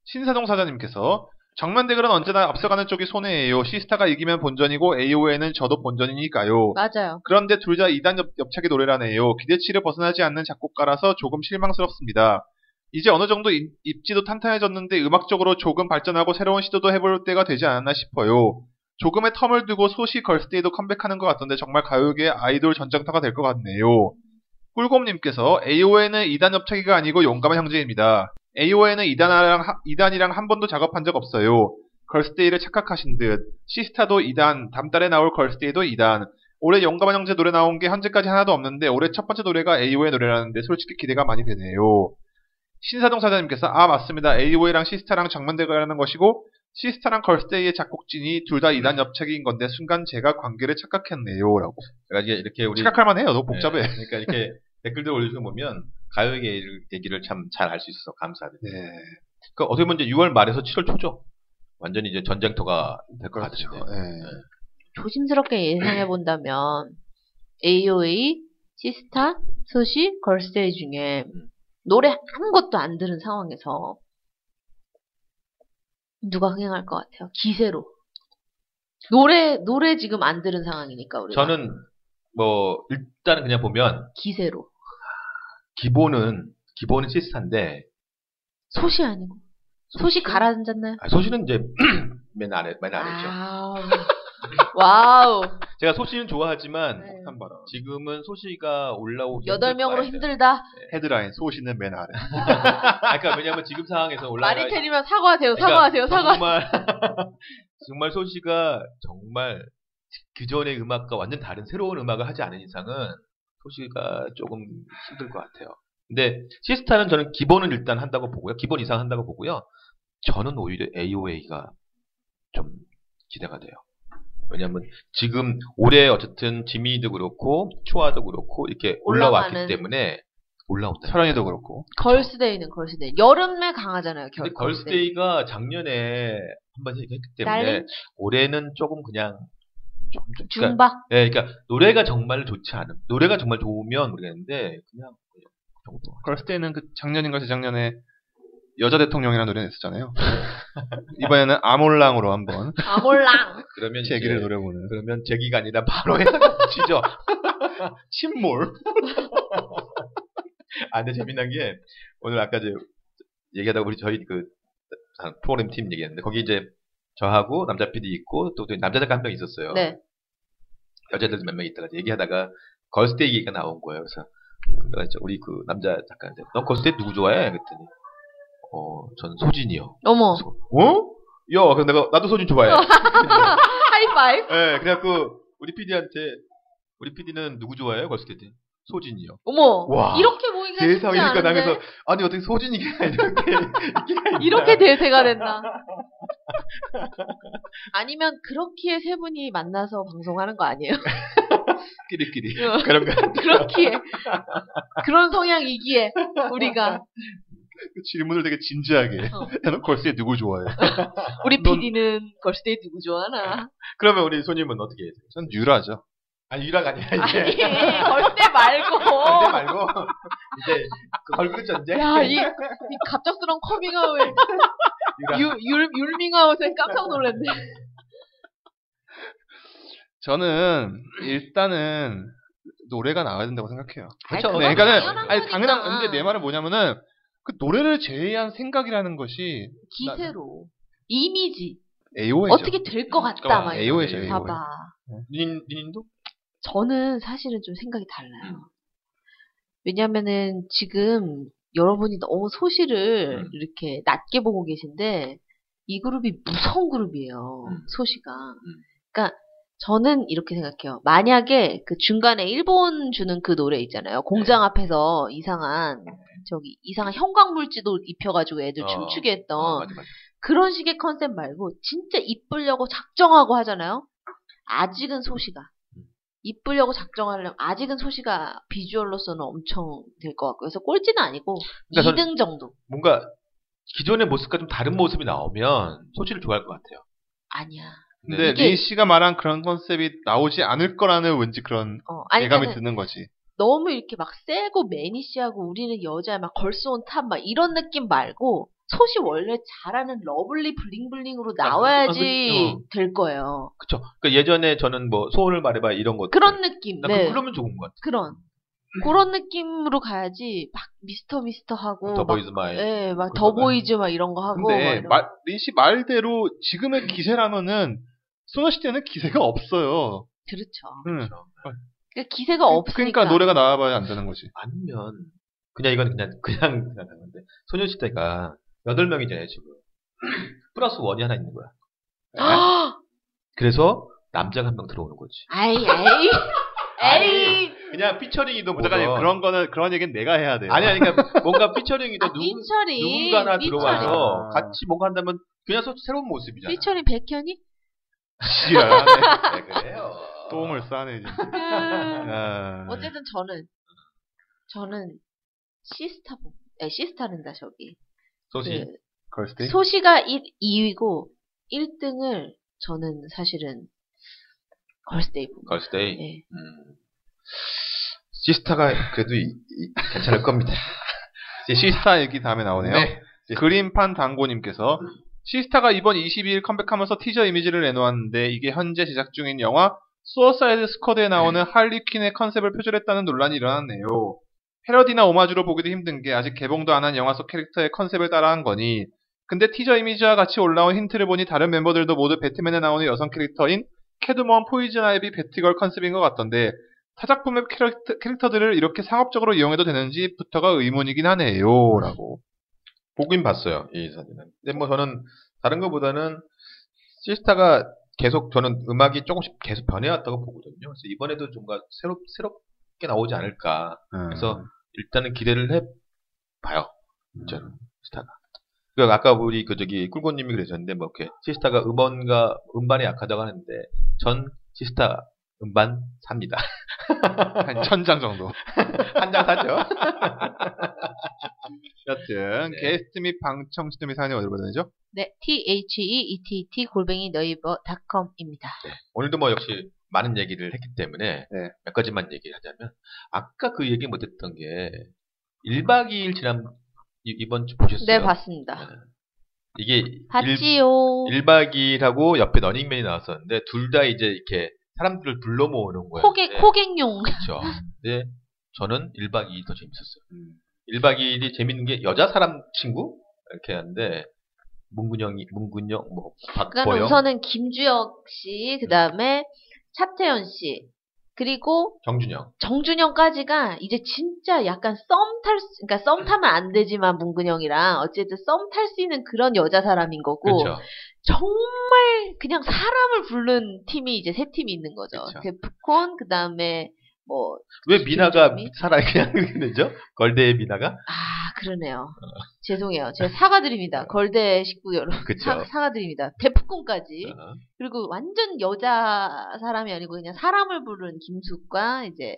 신사동 사장님께서 정면 대결은 언제나 앞서가는 쪽이 손해예요. 씨스타가 이기면 본전이고 AOA는 져도 본전이니까요. 맞아요. 그런데 둘다 2단 옆, 옆차기 노래라네요. 기대치를 벗어나지 않는 작곡가라서 조금 실망스럽습니다. 이제 어느 정도 입, 입지도 탄탄해졌는데 음악적으로 조금 발전하고 새로운 시도도 해볼 때가 되지 않았나 싶어요. 조금의 텀을 두고 소시 걸스데이도 컴백하는 것 같던데 정말 가요계 아이돌 전장터가 될 것 같네요. 꿀곰님께서 AO에는 2단 옆차기가 아니고 용감한 형제입니다. AO에는 2단이랑, 2단이랑 한 번도 작업한 적 없어요. 걸스데이를 착각하신 듯. 시스타도 2단, 다음 달에 나올 걸스데이도 2단. 올해 용감한 형제 노래 나온 게 현재까지 하나도 없는데 올해 첫 번째 노래가 AO의 노래라는데 솔직히 기대가 많이 되네요. 신사동 사장님께서 아 맞습니다. AOA랑 시스타랑 정면 대결하는 것이고 시스타랑 걸스데이의 작곡진이 둘다 2단 옆차기인 건데 순간 제가 관계를 착각했네요라고. 그러니까 이게 이렇게 우리 착각할 만해요. 너무 복잡해. 네, 그러니까 이렇게 댓글들 올려주고 보면 가요계 얘기를 참 잘 알 수 있어서 감사드려요. 네. 그 어떻게 보면 이제 6월 말에서 7월 초죠. 완전히 이제 전쟁터가 될것 그렇죠. 같은데. 네. 조심스럽게 예상해 본다면 AOA, 시스타, 소시, 걸스데이 중에 노래 아무것도 안 들은 상황에서 누가 흥행할 것 같아요? 기세로. 노래 노래 지금 안 들은 상황이니까 우리가 저는 뭐 일단은 그냥 보면 기세로. 기본은 기본은 씨스타인데 소시 아니고 소시 가라앉았나요? 아, 소시는 이제 맨 아래 맨 아래죠. 아우. 와우. 제가 소시는 좋아하지만 네. 한 바람. 지금은 소시가 올라오기 여덟 명으로. 힘들다. 헤드라인 소시는 맨 아래. 아, 그러니까 왜냐면 지금 상황에서 올라가 말이 틀리면 사과하세요. 그러니까 사과하세요. 사과. 정말 정말 소시가 정말 그 전의 음악과 완전 다른 새로운 음악을 하지 않은 이상은 소시가 조금 힘들 것 같아요. 근데 시스타는 저는 기본은 일단 한다고 보고요. 기본 이상 한다고 보고요. 저는 오히려 AOA가 좀 기대가 돼요. 왜냐면 지금 올해 어쨌든 지미도 그렇고 초아도 그렇고 이렇게 올라왔기. 때문에 올라온다. 설현이도 그렇고. 걸스데이는 걸스데이. 여름에 강하잖아요. 근데 결, 걸스데이가 작년에 한번 했기 때문에 달링? 올해는 조금 그냥 좀, 좀 그러니까, 중박. 예, 그러니까 노래가 정말 좋지 않음. 노래가 정말 좋으면 모르겠는데 그냥 그 정도. 걸스데이는 그 작년인가 재작년에 여자 대통령이라는 노래 냈었잖아요. 이번에는 아몰랑으로 한번 아몰랑. 그러면 제 이제 얘기를 노려보는. 그러면 제기가 아니라 바로 붙이죠. 침몰. 아, 근데 재미난 게 오늘 아까 저 얘기하다가 우리 저희 그 프로그램 팀 얘기했는데 거기 이제 저하고 남자 PD 있고 또 남자 작가 한 명 있었어요. 네. 여자들 몇 명 있다가 얘기하다가 걸스데이 얘기가 나온 거예요. 그래서 이제 우리 그 남자 작가한테 너 걸스데이 누구 좋아해? 그랬더니 어, 전 소진이요. 어머. 그래서, 어? 야, 그래서 내가 나도 소진 좋아해. 하이파이브. 예, 그래갖고 우리 PD한테 우리 PD는 누구 좋아해요? 걸스데이? 소진이요. 어머. 와. 이렇게 모이게 쉽지 대사니까 않은데 나가서 아니 어떻게 소진이가 이렇게? 이렇게 대세가 됐나? 아니면 그렇기에 세 분이 만나서 방송하는 거 아니에요? 끼리끼리 어, 그런 거 그렇기에 그런 성향이기에 우리가 그 질문을 되게 진지하게 어. 해놓고 걸스에 누구 좋아해? 우리 넌- PD는 걸스데이 누구 좋아하나? 그러면 우리 손님은 어떻게 해요? 전 유라죠. 아 유라가 아니라 아니 이제 걸스데이 말고 근데 말고 이제 그 걸그룹 전쟁 야이 이 갑작스러운 커밍아웃 유라 유, 율, 율밍아웃에 깜짝 놀랐네. 저는 일단은 노래가 나와야 된다고 생각해요. 그렇죠. 네, 그러니까는 당연한 아니. 당연한 근데 내 말은 뭐냐면은 그 노래를 제외한 생각이라는 것이 기세로 이미지 AOA죠. 어떻게 될 것 같다 막 AOA죠, 이런 AOA. 거. 봐봐. 닌 닌도 저는 사실은 좀 생각이 달라요. 음. 왜냐면은 지금 여러분이 너무 소시를 음. 이렇게 낮게 보고 계신데 이 그룹이 무서운 그룹이에요. 음. 소시가. 그러니까 저는 이렇게 생각해요. 만약에 그 중간에 일본 주는 그 노래 있잖아요. 공장 앞에서 이상한 저기 이상한 형광물질도 입혀가지고 애들 어. 춤추게 했던 어, 맞아 맞아. 그런 식의 컨셉 말고 진짜 이쁘려고 작정하고 하잖아요. 아직은 소시가 이쁘려고 작정하려면 아직은 소시가 비주얼로서는 엄청 될 것 같고 그래서 꼴찌는 아니고 그러니까 2등 정도 뭔가 기존의 모습과 좀 다른 모습이 나오면 소치를 좋아할 것 같아요. 아니야. 근데 이게- 린 씨가 말한 그런 컨셉이 나오지 않을 거라는 왠지 그런 어, 아니 예감이 드는 거지. 너무 이렇게 막 세고 mannish하고 우리는 여자 막 Girls On Top 막 이런 느낌 말고 소시 원래 잘하는 lovely bling bling으로 나와야지 아, 그- 어. 될 거예요. 그쵸. 그러니까 예전에 저는 뭐 소원을 말해봐 이런 것 그런 느낌. 나 네. 그, 러면 좋은 것 같아. 그런 그런 느낌으로 가야지 막 미스터 미스터 하고 The 막 Boys my. 예, 막 그런 The Boys 막 이런 거 하고 막 근데 말, 린씨 말대로 지금의 기세라면은 소녀시대는 기세가 없어요. 그렇죠. 응. 그러니까 기세가 없으니까. 그러니까 노래가 나와봐야 안 되는 거지. 아니면 그냥 이건 그냥 그냥 생각하는데 소녀시대가 여덟 명이잖아요 지금. plus one이 하나 있는 거야. 그래서 남자가 한 명 들어오는 거지. 아이 아이 에이 그냥 featuring이도 뭐 잠깐 그런 거는 그런 얘기는 내가 해야 돼요. 아니 아니 그러니까 뭔가 featuring이도 아, 누구 삐처리 누군가나 들어와서 아. 같이 뭔가 한다면 그냥 소- 새로운 모습이잖아. 삐처리 백현이 지랄. 네, 그래요. 똥을 싸네 진짜. 음. 아. 어쨌든 저는 저는 시스타 보 에, 시스타는다 저기 소시. 그 걸스데이? 소시가 1, 2위고 1등을 저는 사실은 걸스데이 부 걸스데이. 예. 음. 시스타가 그래도 이- 이- 괜찮을 겁니다. 시스타 얘기 다음에 나오네요. 네. 그림판 당고님께서 씨스타가 이번 22일 컴백하면서 티저 이미지를 내놓았는데 이게 현재 제작 중인 영화 수어사이드 스쿼드에 나오는 할리퀸의 컨셉을 표절했다는 논란이 일어났네요. 패러디나 오마주로 보기도 힘든 게 아직 개봉도 안 한 영화 속 캐릭터의 컨셉을 따라한 거니 근데 티저 이미지와 같이 올라온 힌트를 보니 다른 멤버들도 모두 배트맨에 나오는 여성 캐릭터인 캣우먼, 포이즌 아이비, 배트걸 컨셉인 것 같던데 타작품의 캐릭터, 캐릭터들을 이렇게 상업적으로 이용해도 되는지부터가 의문이긴 하네요. 라고. 보긴 봤어요 이 사진은. 근데 뭐 저는 다른 것보다는 시스타가 계속 저는 음악이 조금씩 계속 변해왔다고 보거든요. 그래서 이번에도 뭔가 새롭 새롭게 나오지 않을까. 그래서 일단은 기대를 해 봐요. 저는 시스타가. 그 아까 우리 그 저기 꿀고님이 그러셨는데 뭐 이렇게 시스타가 음원과 음반에 약하다고 하는데 전 시스타 음반 삽니다. 한 천 장 정도. 한 장 사죠. 여튼 네. 게스트 및 방청취자 및 사연이 어디로 보내죠? 네, t h e e t t 골뱅이 너이버닷컴입니다. 오늘도 뭐 역시 많은 얘기를 했기 때문에 네. 몇 가지만 얘기를 하자면 아까 그 얘기 못했던 게 1박 2일 지난 이- 이번 주 보셨어요? 네, 봤습니다. 이게 일, 봤지요. 1 박 2일하고 옆에 러닝맨이 나왔었는데 둘 다 이제 이렇게 사람들을 불러 모으는 거예요. 코객 네. 코객용. 그렇죠. 근데 저는 1박 2일 더 재밌었어요. 1박 2일이 재밌는 게 여자 사람 친구 이렇게 하는데 문근영이 문근영 뭐 그러니까 박보영 우선은 김주혁 씨, 그 다음에 차태현 씨, 그리고 정준영 정준영까지가 이제 진짜 약간 썸 탈, 수, 그러니까 썸 타면 안 되지만 문근영이랑 어쨌든 썸 탈 수 있는 그런 여자 사람인 거고 그렇죠. 정말 그냥 사람을 부른 팀이 이제 세 팀이 있는 거죠. 그쵸. 데프콘, 그 다음에 뭐 왜 미나가 김정미? 살아 그냥 되죠? 걸대의 미나가? 아, 그러네요. 죄송해요. 제가 사과드립니다. 걸대 식구 여러분. 그쵸. 사, 사과드립니다. 대포콘까지. 어. 그리고 완전 여자 사람이 아니고 그냥 사람을 부른 김숙과 이제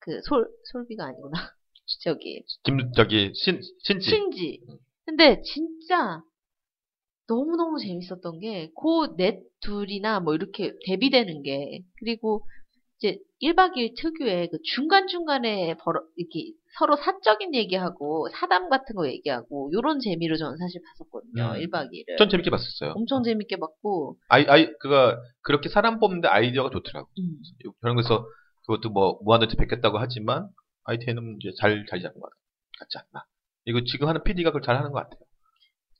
그 솔, 솔비가 아니구나. 저기, 김 저기 신 신지. 신지. 근데 진짜 너무너무 재밌었던 게, 그 넷 둘이나 뭐 이렇게 데뷔되는 게, 그리고 이제 1박 2일 특유의 그 중간중간에 벌어, 이렇게 서로 사적인 얘기하고 사담 같은 거 얘기하고, 요런 재미로 저는 사실 봤었거든요. 음. 1박 2일을. 전 재밌게 봤었어요. 엄청 재밌게 봤고, 아이 아이 그가 그렇게 사람 뽑는데 아이디어가 좋더라고. 음. 그런 거서 그것도 뭐 무한도체 베꼈다고 하지만 아이템은 이제 잘 자리 잡은 것 같지 않나. 이거 지금 하는 PD가 그걸 잘 하는 것 같아요.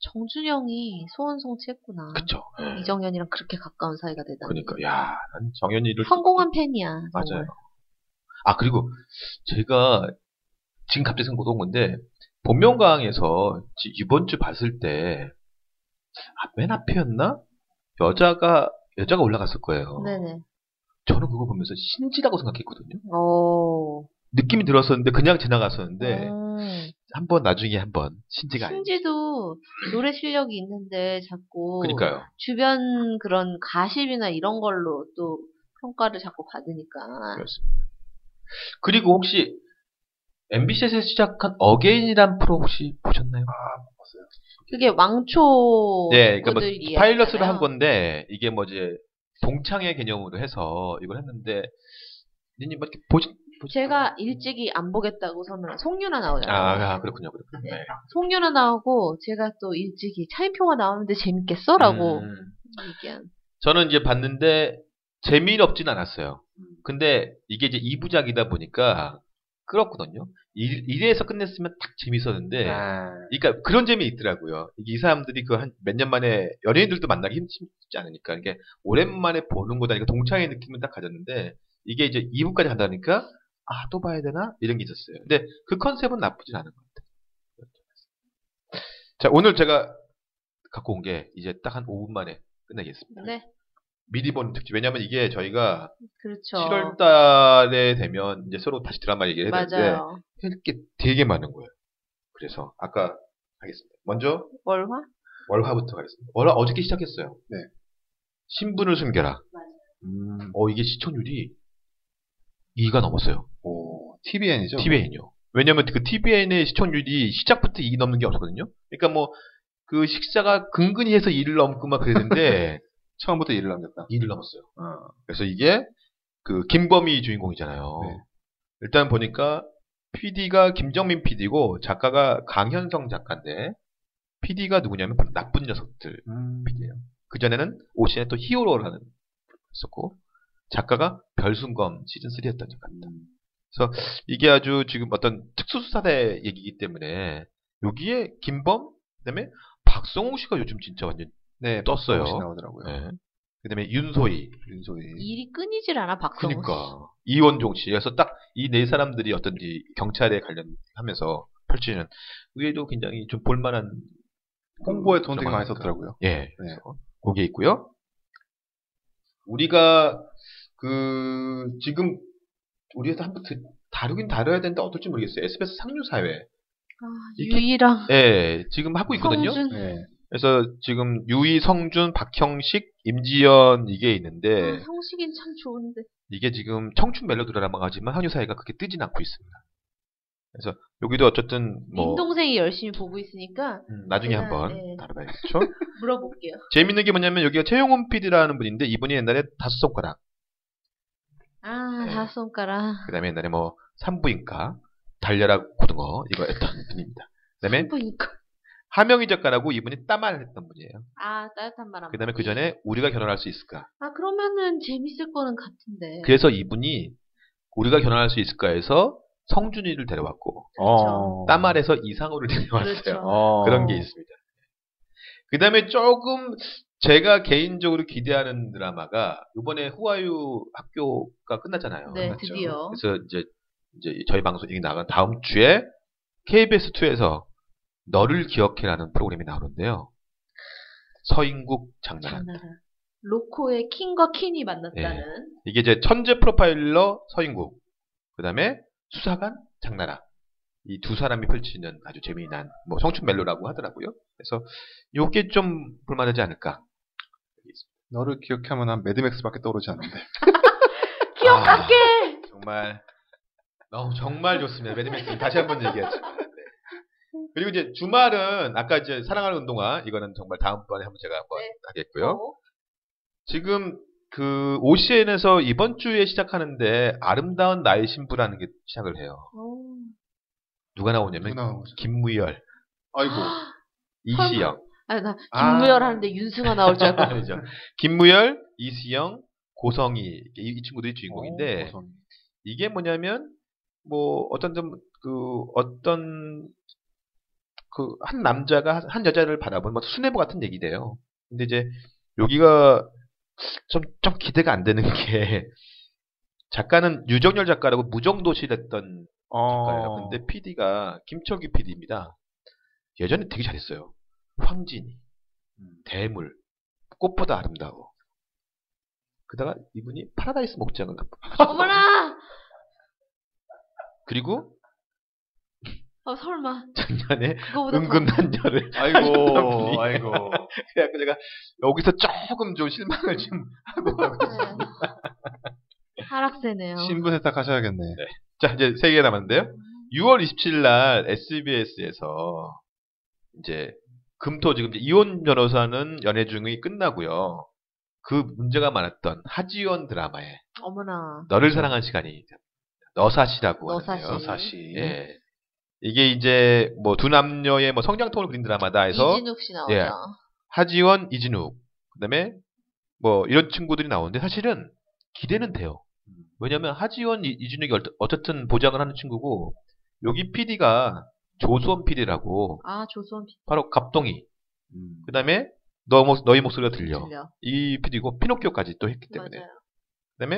정준영이 소원 성취했구나. 그쵸. 예. 이정현이랑 그렇게 가까운 사이가 되다. 그러니까 야, 난 정연이를 성공한 팬이야. 정말. 맞아요. 아 그리고 제가 지금 갑자기 생각 온 건데 본명강에서 지- 이번 주 봤을 때 아, 맨 앞이었나? 여자가 여자가 올라갔을 거예요. 네네. 저는 그거 보면서 신지라고 생각했거든요. 오. 느낌이 들었었는데 그냥 지나갔었는데 음. 한번 나중에 한번 신지가. 신지도 노래 실력이 있는데 자꾸 그러니까요. 주변 그런 가십이나 이런 걸로 또 평가를 자꾸 받으니까. 그렇습니다. 그리고 혹시 MBC에서 시작한 어게인이란 프로 혹시 보셨나요? 그게 왕초 네, 그러니까 뭐. 파일럿으로 한 건데 이게 뭐 이제 동창회 개념으로 해서 이걸 했는데 니님 뭐 이렇게 보시 제가 일찍이 안 보겠다고 선언한 송윤아 나오잖아요. 아, 아, 그렇군요, 그렇군요. 네. 네. 송윤아 나오고 제가 또 일찍이 차인표가 나오는데 재밌겠어라고 음, 얘기한. 저는 이제 봤는데 재미는 없진 않았어요. 음. 근데 이게 이제 2부작이다 보니까 끌었거든요. 1, 1회에서 끝냈으면 딱 재밌었는데 아, 그러니까 그런 재미 있더라고요. 이 사람들이 그 한 몇 년 만에 연예인들도 만나기 힘- 쉽지 않으니까 이게 오랜만에 보는 거다니까 동창의 느낌을 딱 가졌는데 이게 이제 2부까지 간다니까 아 또 봐야 되나 이런 게 있었어요. 근데 그 컨셉은 나쁘진 않은 것 같아요. 자 오늘 제가 갖고 온 게 이제 딱 한 5분 만에 끝내겠습니다. 네, 미리 보는 특집 왜냐면 이게 저희가 그렇죠. 7월 달에 되면 이제 서로 다시 드라마 얘기를 해야 되는데 맞아요. 할게 되게 많은 거예요. 그래서 아까 하겠습니다. 먼저 월화? 월화부터 가겠습니다. 월화 어저께 시작했어요. 네. 신분을 숨겨라. 음, 어 이게 시청률이 2가 넘었어요. 오, TVN이죠? TVN이요. 왜냐면 그 TVN의 시청률이 시작부터 2 넘는 게 없었거든요. 그러니까 뭐 그 식사가 근근히 해서 2를 넘고 막 그랬는데 처음부터 일을 남겼다. 2를 넘었어요. 어, 그래서 이게 그 김범희 주인공이잖아요. 네. 일단 보니까 PD가 김정민 PD고 작가가 강현성 작가인데 PD가 누구냐면 바로 나쁜 녀석들 음, PD예요. 그 전에는 오신의 또 히어로라는 있었고 작가가 별순검 시즌 3 했던 작가입니다. 음, 이게 아주 지금 어떤 특수수사대 얘기이기 때문에 여기에 김범 그다음에 박성우 씨가 요즘 진짜 완전 네, 떴어요. 나오더라고요. 네. 그다음에 윤소희 윤소희. 일이 끊이질 않아 박성우 씨. 그러니까 이원종 씨. 그래서 딱 이 네 사람들이 어떤지 경찰에 관련하면서 펼치는 의외도 굉장히 좀 볼만한 홍보에 그돈 되게. 많이 썼더라고요. 예. 그래서 그게 있고요. 우리가 그 지금 우리에서 한번 드- 다루긴 다뤄야 되는데 어떨지 모르겠어요. SBS 상류사회. 아, 유이랑 예, 지금 하고 있거든요. 성준. 네. 그래서 지금 유이, 성준, 박형식, 임지연 이게 있는데 아, 형식이 참 좋은데. 이게 지금 청춘 멜로 드라마가 하지만 한유사회가 그렇게 뜨진 않고 있습니다. 그래서 여기도 어쨌든 뭐 민동생이 열심히 보고 있으니까 음, 나중에 한번 네. 다뤄봐야겠죠. 물어볼게요. 재밌는 게 뭐냐면 여기가 최용훈 PD라는 분인데 이분이 옛날에 다섯 손가락, 아, 네. 다섯 손가락. 그 다음에 옛날에 뭐 산부인과, 달려라 고등어 이거 했던 분입니다. 그 다음에 보니까. 하명희 작가라고 이분이 따말 했던 분이에요. 아, 따뜻한 바람. 그 다음에 그 전에 우리가 결혼할 수 있을까? 아, 그러면은 재밌을 거는 같은데. 그래서 이분이 우리가 결혼할 수 있을까에서 성준이를 데려왔고 어. 따말에서 이상호를 데려왔어요. 그렇죠. 어. 그런 게 있습니다. 그 다음에 조금 제가 개인적으로 기대하는 드라마가 이번에 후아유 학교가 끝났잖아요. 네, 맞죠. 드디어. 그래서 이제 이제 저희 방송이 나간 다음 주에 KBS 2에서 너를 기억해라는 프로그램이 나오는데요. 서인국 장나라. 로코의 킹과 퀸이 만났다는. 이게 이제 천재 프로파일러 서인국 그다음에 수사관 장나라. 이 두 사람이 펼치는 아주 재미난 뭐 청춘 멜로라고 하더라고요. 그래서 요게 좀 볼만하지 않을까. 너를 기억하면 한 매드맥스밖에 떠오르지 않는데. 기억할게. 정말 너무 정말 좋습니다. 매드맥스 다시 한 번 얘기하죠. 네. 그리고 이제 주말은 아까 이제 사랑하는 은동아 이거는 정말 다음번에 한번 제가 한번 네. 하겠고요. 어? 지금 그 OCN에서 이번 주에 시작하는데 아름다운 나의 신부라는 게 시작을 해요. 어. 누가 나오냐면 거죠? 김무열, 아이고. 이시영. 아니 나 아. 김무열 하는데 윤승아 나올 줄 알고. 아니죠. 김무열, 이시영, 고성희 이, 이 친구들이 주인공인데 어, 고성이. 이게 뭐냐면 뭐 어떤 좀 그 어떤 그 한 남자가 한 여자를 바라보는 뭐 수뇌부 같은 얘기래요. 근데 이제 여기가 좀 좀 기대가 안 되는 게 작가는 유정열 작가라고 했던 작가예요. 어. 근데 PD가 김철기 PD입니다. 예전에 되게 잘했어요. 황진이, 음. 대물, 꽃보다 아름다워. 그러다가 이분이 파라다이스 목장을 어머나. 그리고 어 설마 작년에 은근 한녀를 아이고, 분이. 아이고. 그래갖고 제가 여기서 조금 좀 실망을 좀 하고. 네. 하락세네요. 신분 세탁하셔야겠네. 자 이제 세 개 남았는데요. 6월 27일 날 SBS에서 이제 금토 지금 이혼 변호사는 연애 중이 끝나고요. 그 문제가 많았던 하지원 드라마에 어머나. 너를 사랑한 시간이 너사시라고 너사시. 하는데요. 너사시. 예. 이게 이제 뭐 두 남녀의 뭐 성장통을 그린 드라마다 해서 이진욱 씨 나오죠. 예. 하지원, 이진욱, 그다음에 뭐 이런 친구들이 나오는데 사실은 기대는 돼요. 왜냐면 하지원, 이- 이진욱이 얼- 어쨌든 보장을 하는 친구고 여기 PD가 조수원 PD라고 아 조수원 피 바로 갑동이. 음. 그 다음에 너 목, 너희 목소리가 들려. 들려. 이 PD고 피노키오까지 또 했기 때문에. 맞아요. 그다음에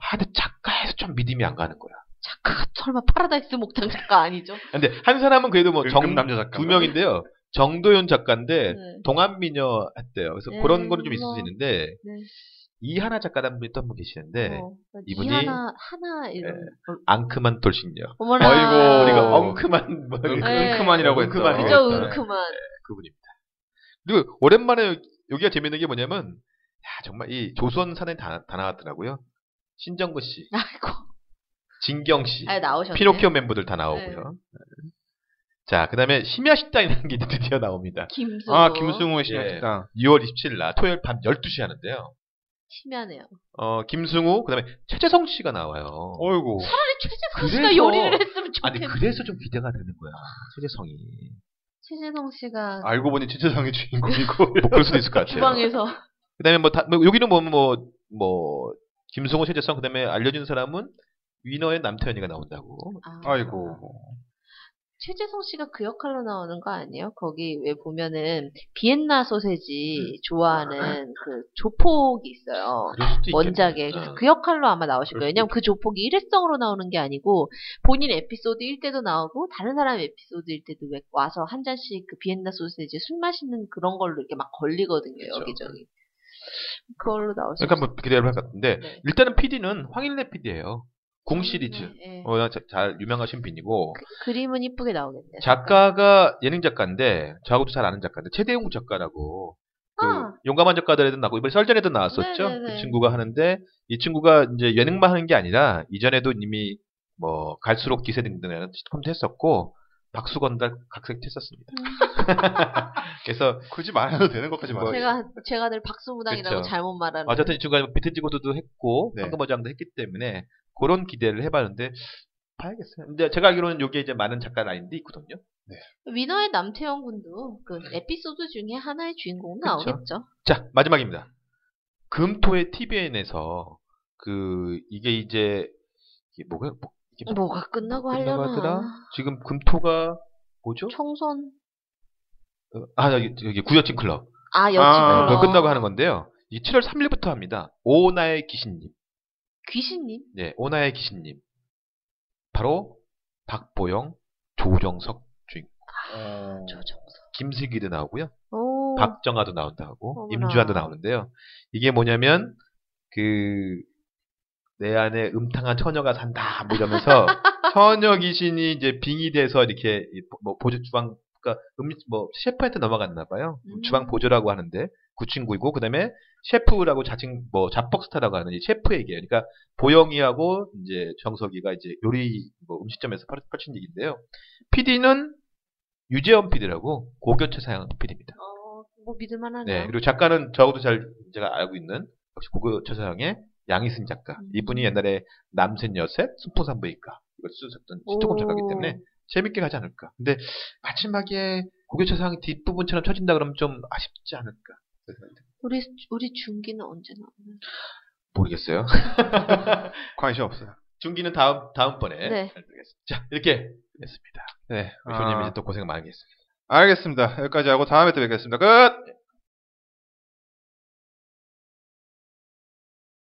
아 근데 작가에서 좀 믿음이 안 가는 거야. 작가가 설마 파라다이스 목장 작가 아니죠? 근데 한 사람은 그래도 뭐정 은근 남자 작가. 두 명인데요. 정도윤 작가인데 네. 동안미녀 했대요. 그래서 네, 그런 거는 좀 있을 뭐. 수 있는데 네. 이하나 작가라는 분이 또 한 분 계시는데 어, 이분이- 하나 이런. 걸- 앙큼한 돌싱녀. 어머나. 아이고. 우리가 엉큼한 뭐 응, 네. 응큼한이라고 했죠. 그죠 네. 응큼한. 그분입니다. 그리고 오랜만에 여기가 재밌는 게 뭐냐면 야 정말 이 조선 사내 다, 다 나왔더라고요. 신정구 씨, 아이고. 진경 씨, 아 나오셨네. 피노키오 멤버들 다 나오고요. 네. 자, 그 다음에 심야 식당이라는 게 드디어 나옵니다. 김승우. 아, 김승우의 예. 신학식당. 6월 27일 날 토요일 밤 12시 하는데요. 심야네요. 어, 김승우, 그 다음에 최재성 씨가 나와요. 어이구. 차라리 최재성 그래서- 씨가 요리를 했으면 아니, 좋겠네. 그래서 좀 기대가 되는 거야. 최재성이. 최재성 씨가 알고 보니 최재성의 주인공이고. 뭐 그럴 수도 있을 것 같아요. 주방에서 그 다음에 뭐, 다, 뭐 여기는 뭐, 뭐, 뭐, 김승우, 최재성, 그 다음에 알려진 사람은 위너의 남태현이가 나온다고. 아, 아이고. 최재성 씨가 그 역할로 나오는 거 아니에요? 거기 왜 보면은 비엔나 소세지 음. 좋아하는 그 조폭이 있어요. 원작에 그래서 어. 그 역할로 아마 나오실 거예요. 왜냐면 그 조폭이 일회성으로 나오는 게 아니고 본인 에피소드일 때도 나오고 다른 사람 에피소드일 때도 왜 와서 한 잔씩 그 비엔나 소세지 술 마시는 그런 걸로 이렇게 막 걸리거든요 그렇죠. 여기저기. 그걸로 나오실 그러니까 한번 기대를 할 것 같은데, 네. 일단은 PD는 황일래 PD예요 궁 시리즈. 네, 네. 어, 자- 잘 유명하신 분이고, 그, 림은 이쁘게 나오겠네요. 작가가 예능 작가인데, 저하고도 잘 아는 작가인데, 최대웅 작가라고, 그 아. 용감한 작가들에도 나고, 이번에 썰전에도 나왔었죠? 네네네. 그 친구가 하는데, 이 친구가 이제 예능만 하는 게 아니라, 이전에도 이미 뭐, 갈수록 기세 등등이라는 시트콤도 했었고, 박수건달 각색도 했었습니다. 그래서, 굳이 말해도 되는 것까지 뭐, 말해. 제가 제가 늘 박수 무당이라고 그쵸. 잘못 말하는. 어쨌든 이 친구가 비트지고도도 했고, 네. 황금 어장도 했기 때문에, 그런 기대를 해봤는데, 봐야겠어요. 근데 제가 알기로는 여기에 이제 많은 작가 라인도 있거든요. 위너의 남태영 군도 그 에피소드 중에 하나의 주인공. 나오겠죠. 자, 마지막입니다. 금토의 TVN에서, 그, 이게 이제, 이게 뭐가, 뭐, 이게 뭐- 뭐가 끝나고 끝나고 하려나. 하더라? 지금 금토가, 뭐죠? 총선. 어, 아, 여기, 여기 구여친 클럽. 아 여친 아, 클럽. 끝나고 하는 건데요. 이 7월 3일부터 합니다. 오나의 귀신님. 귀신님. 네, 오나의 귀신님. 바로, 박보영, 조정석 주인, 어... 조정석. 김슬기도 나오고요. 오. 박정아도 나온다고, 어머나. 임주환도 나오는데요. 이게 뭐냐면, 그, 내 안에 음탕한 처녀가 산다 뭐 이러면서 처녀 귀신이 이제 빙이 돼서 이렇게 이 보- 뭐 보조 주방 그러니까 음식 뭐 셰프한테 넘어갔나 봐요. 음. 주방 보조라고 하는데 그 친구이고 그다음에 셰프라고 자칭 뭐 잡벅스타라고 하는 이 셰프 얘기예요. 그러니까 보영이하고 이제 정석이가 이제 요리 뭐 음식점에서 펼- 펼친 얘기인데요. PD는 유재원 PD라고 고교체 사양 PD입니다. 어, 뭐 믿을만하네요. 네. 그리고 작가는 저하고도 잘 제가 알고 있는 역시 고교체 사양의 양희승 작가. 음. 이분이 옛날에 남센 여셋, 순풍산부인과 이걸 쓰셨던 시트콤 작가이기 오. 때문에 재밌게 가지 않을까. 근데 마지막에 사양 뒷부분처럼 쳐진다 그러면 좀 아쉽지 않을까. 우리 우리 중기는 언제 나오나? 모르겠어요. 관심 없어요. 중기는 다음 다음 번에 네. 알려드리겠습니다. 자 이렇게 됐습니다. 네. 우리 조님 아, 이제 또 고생 많이 했습니다. 알겠습니다. 여기까지 하고 다음에 또 뵙겠습니다. 끝!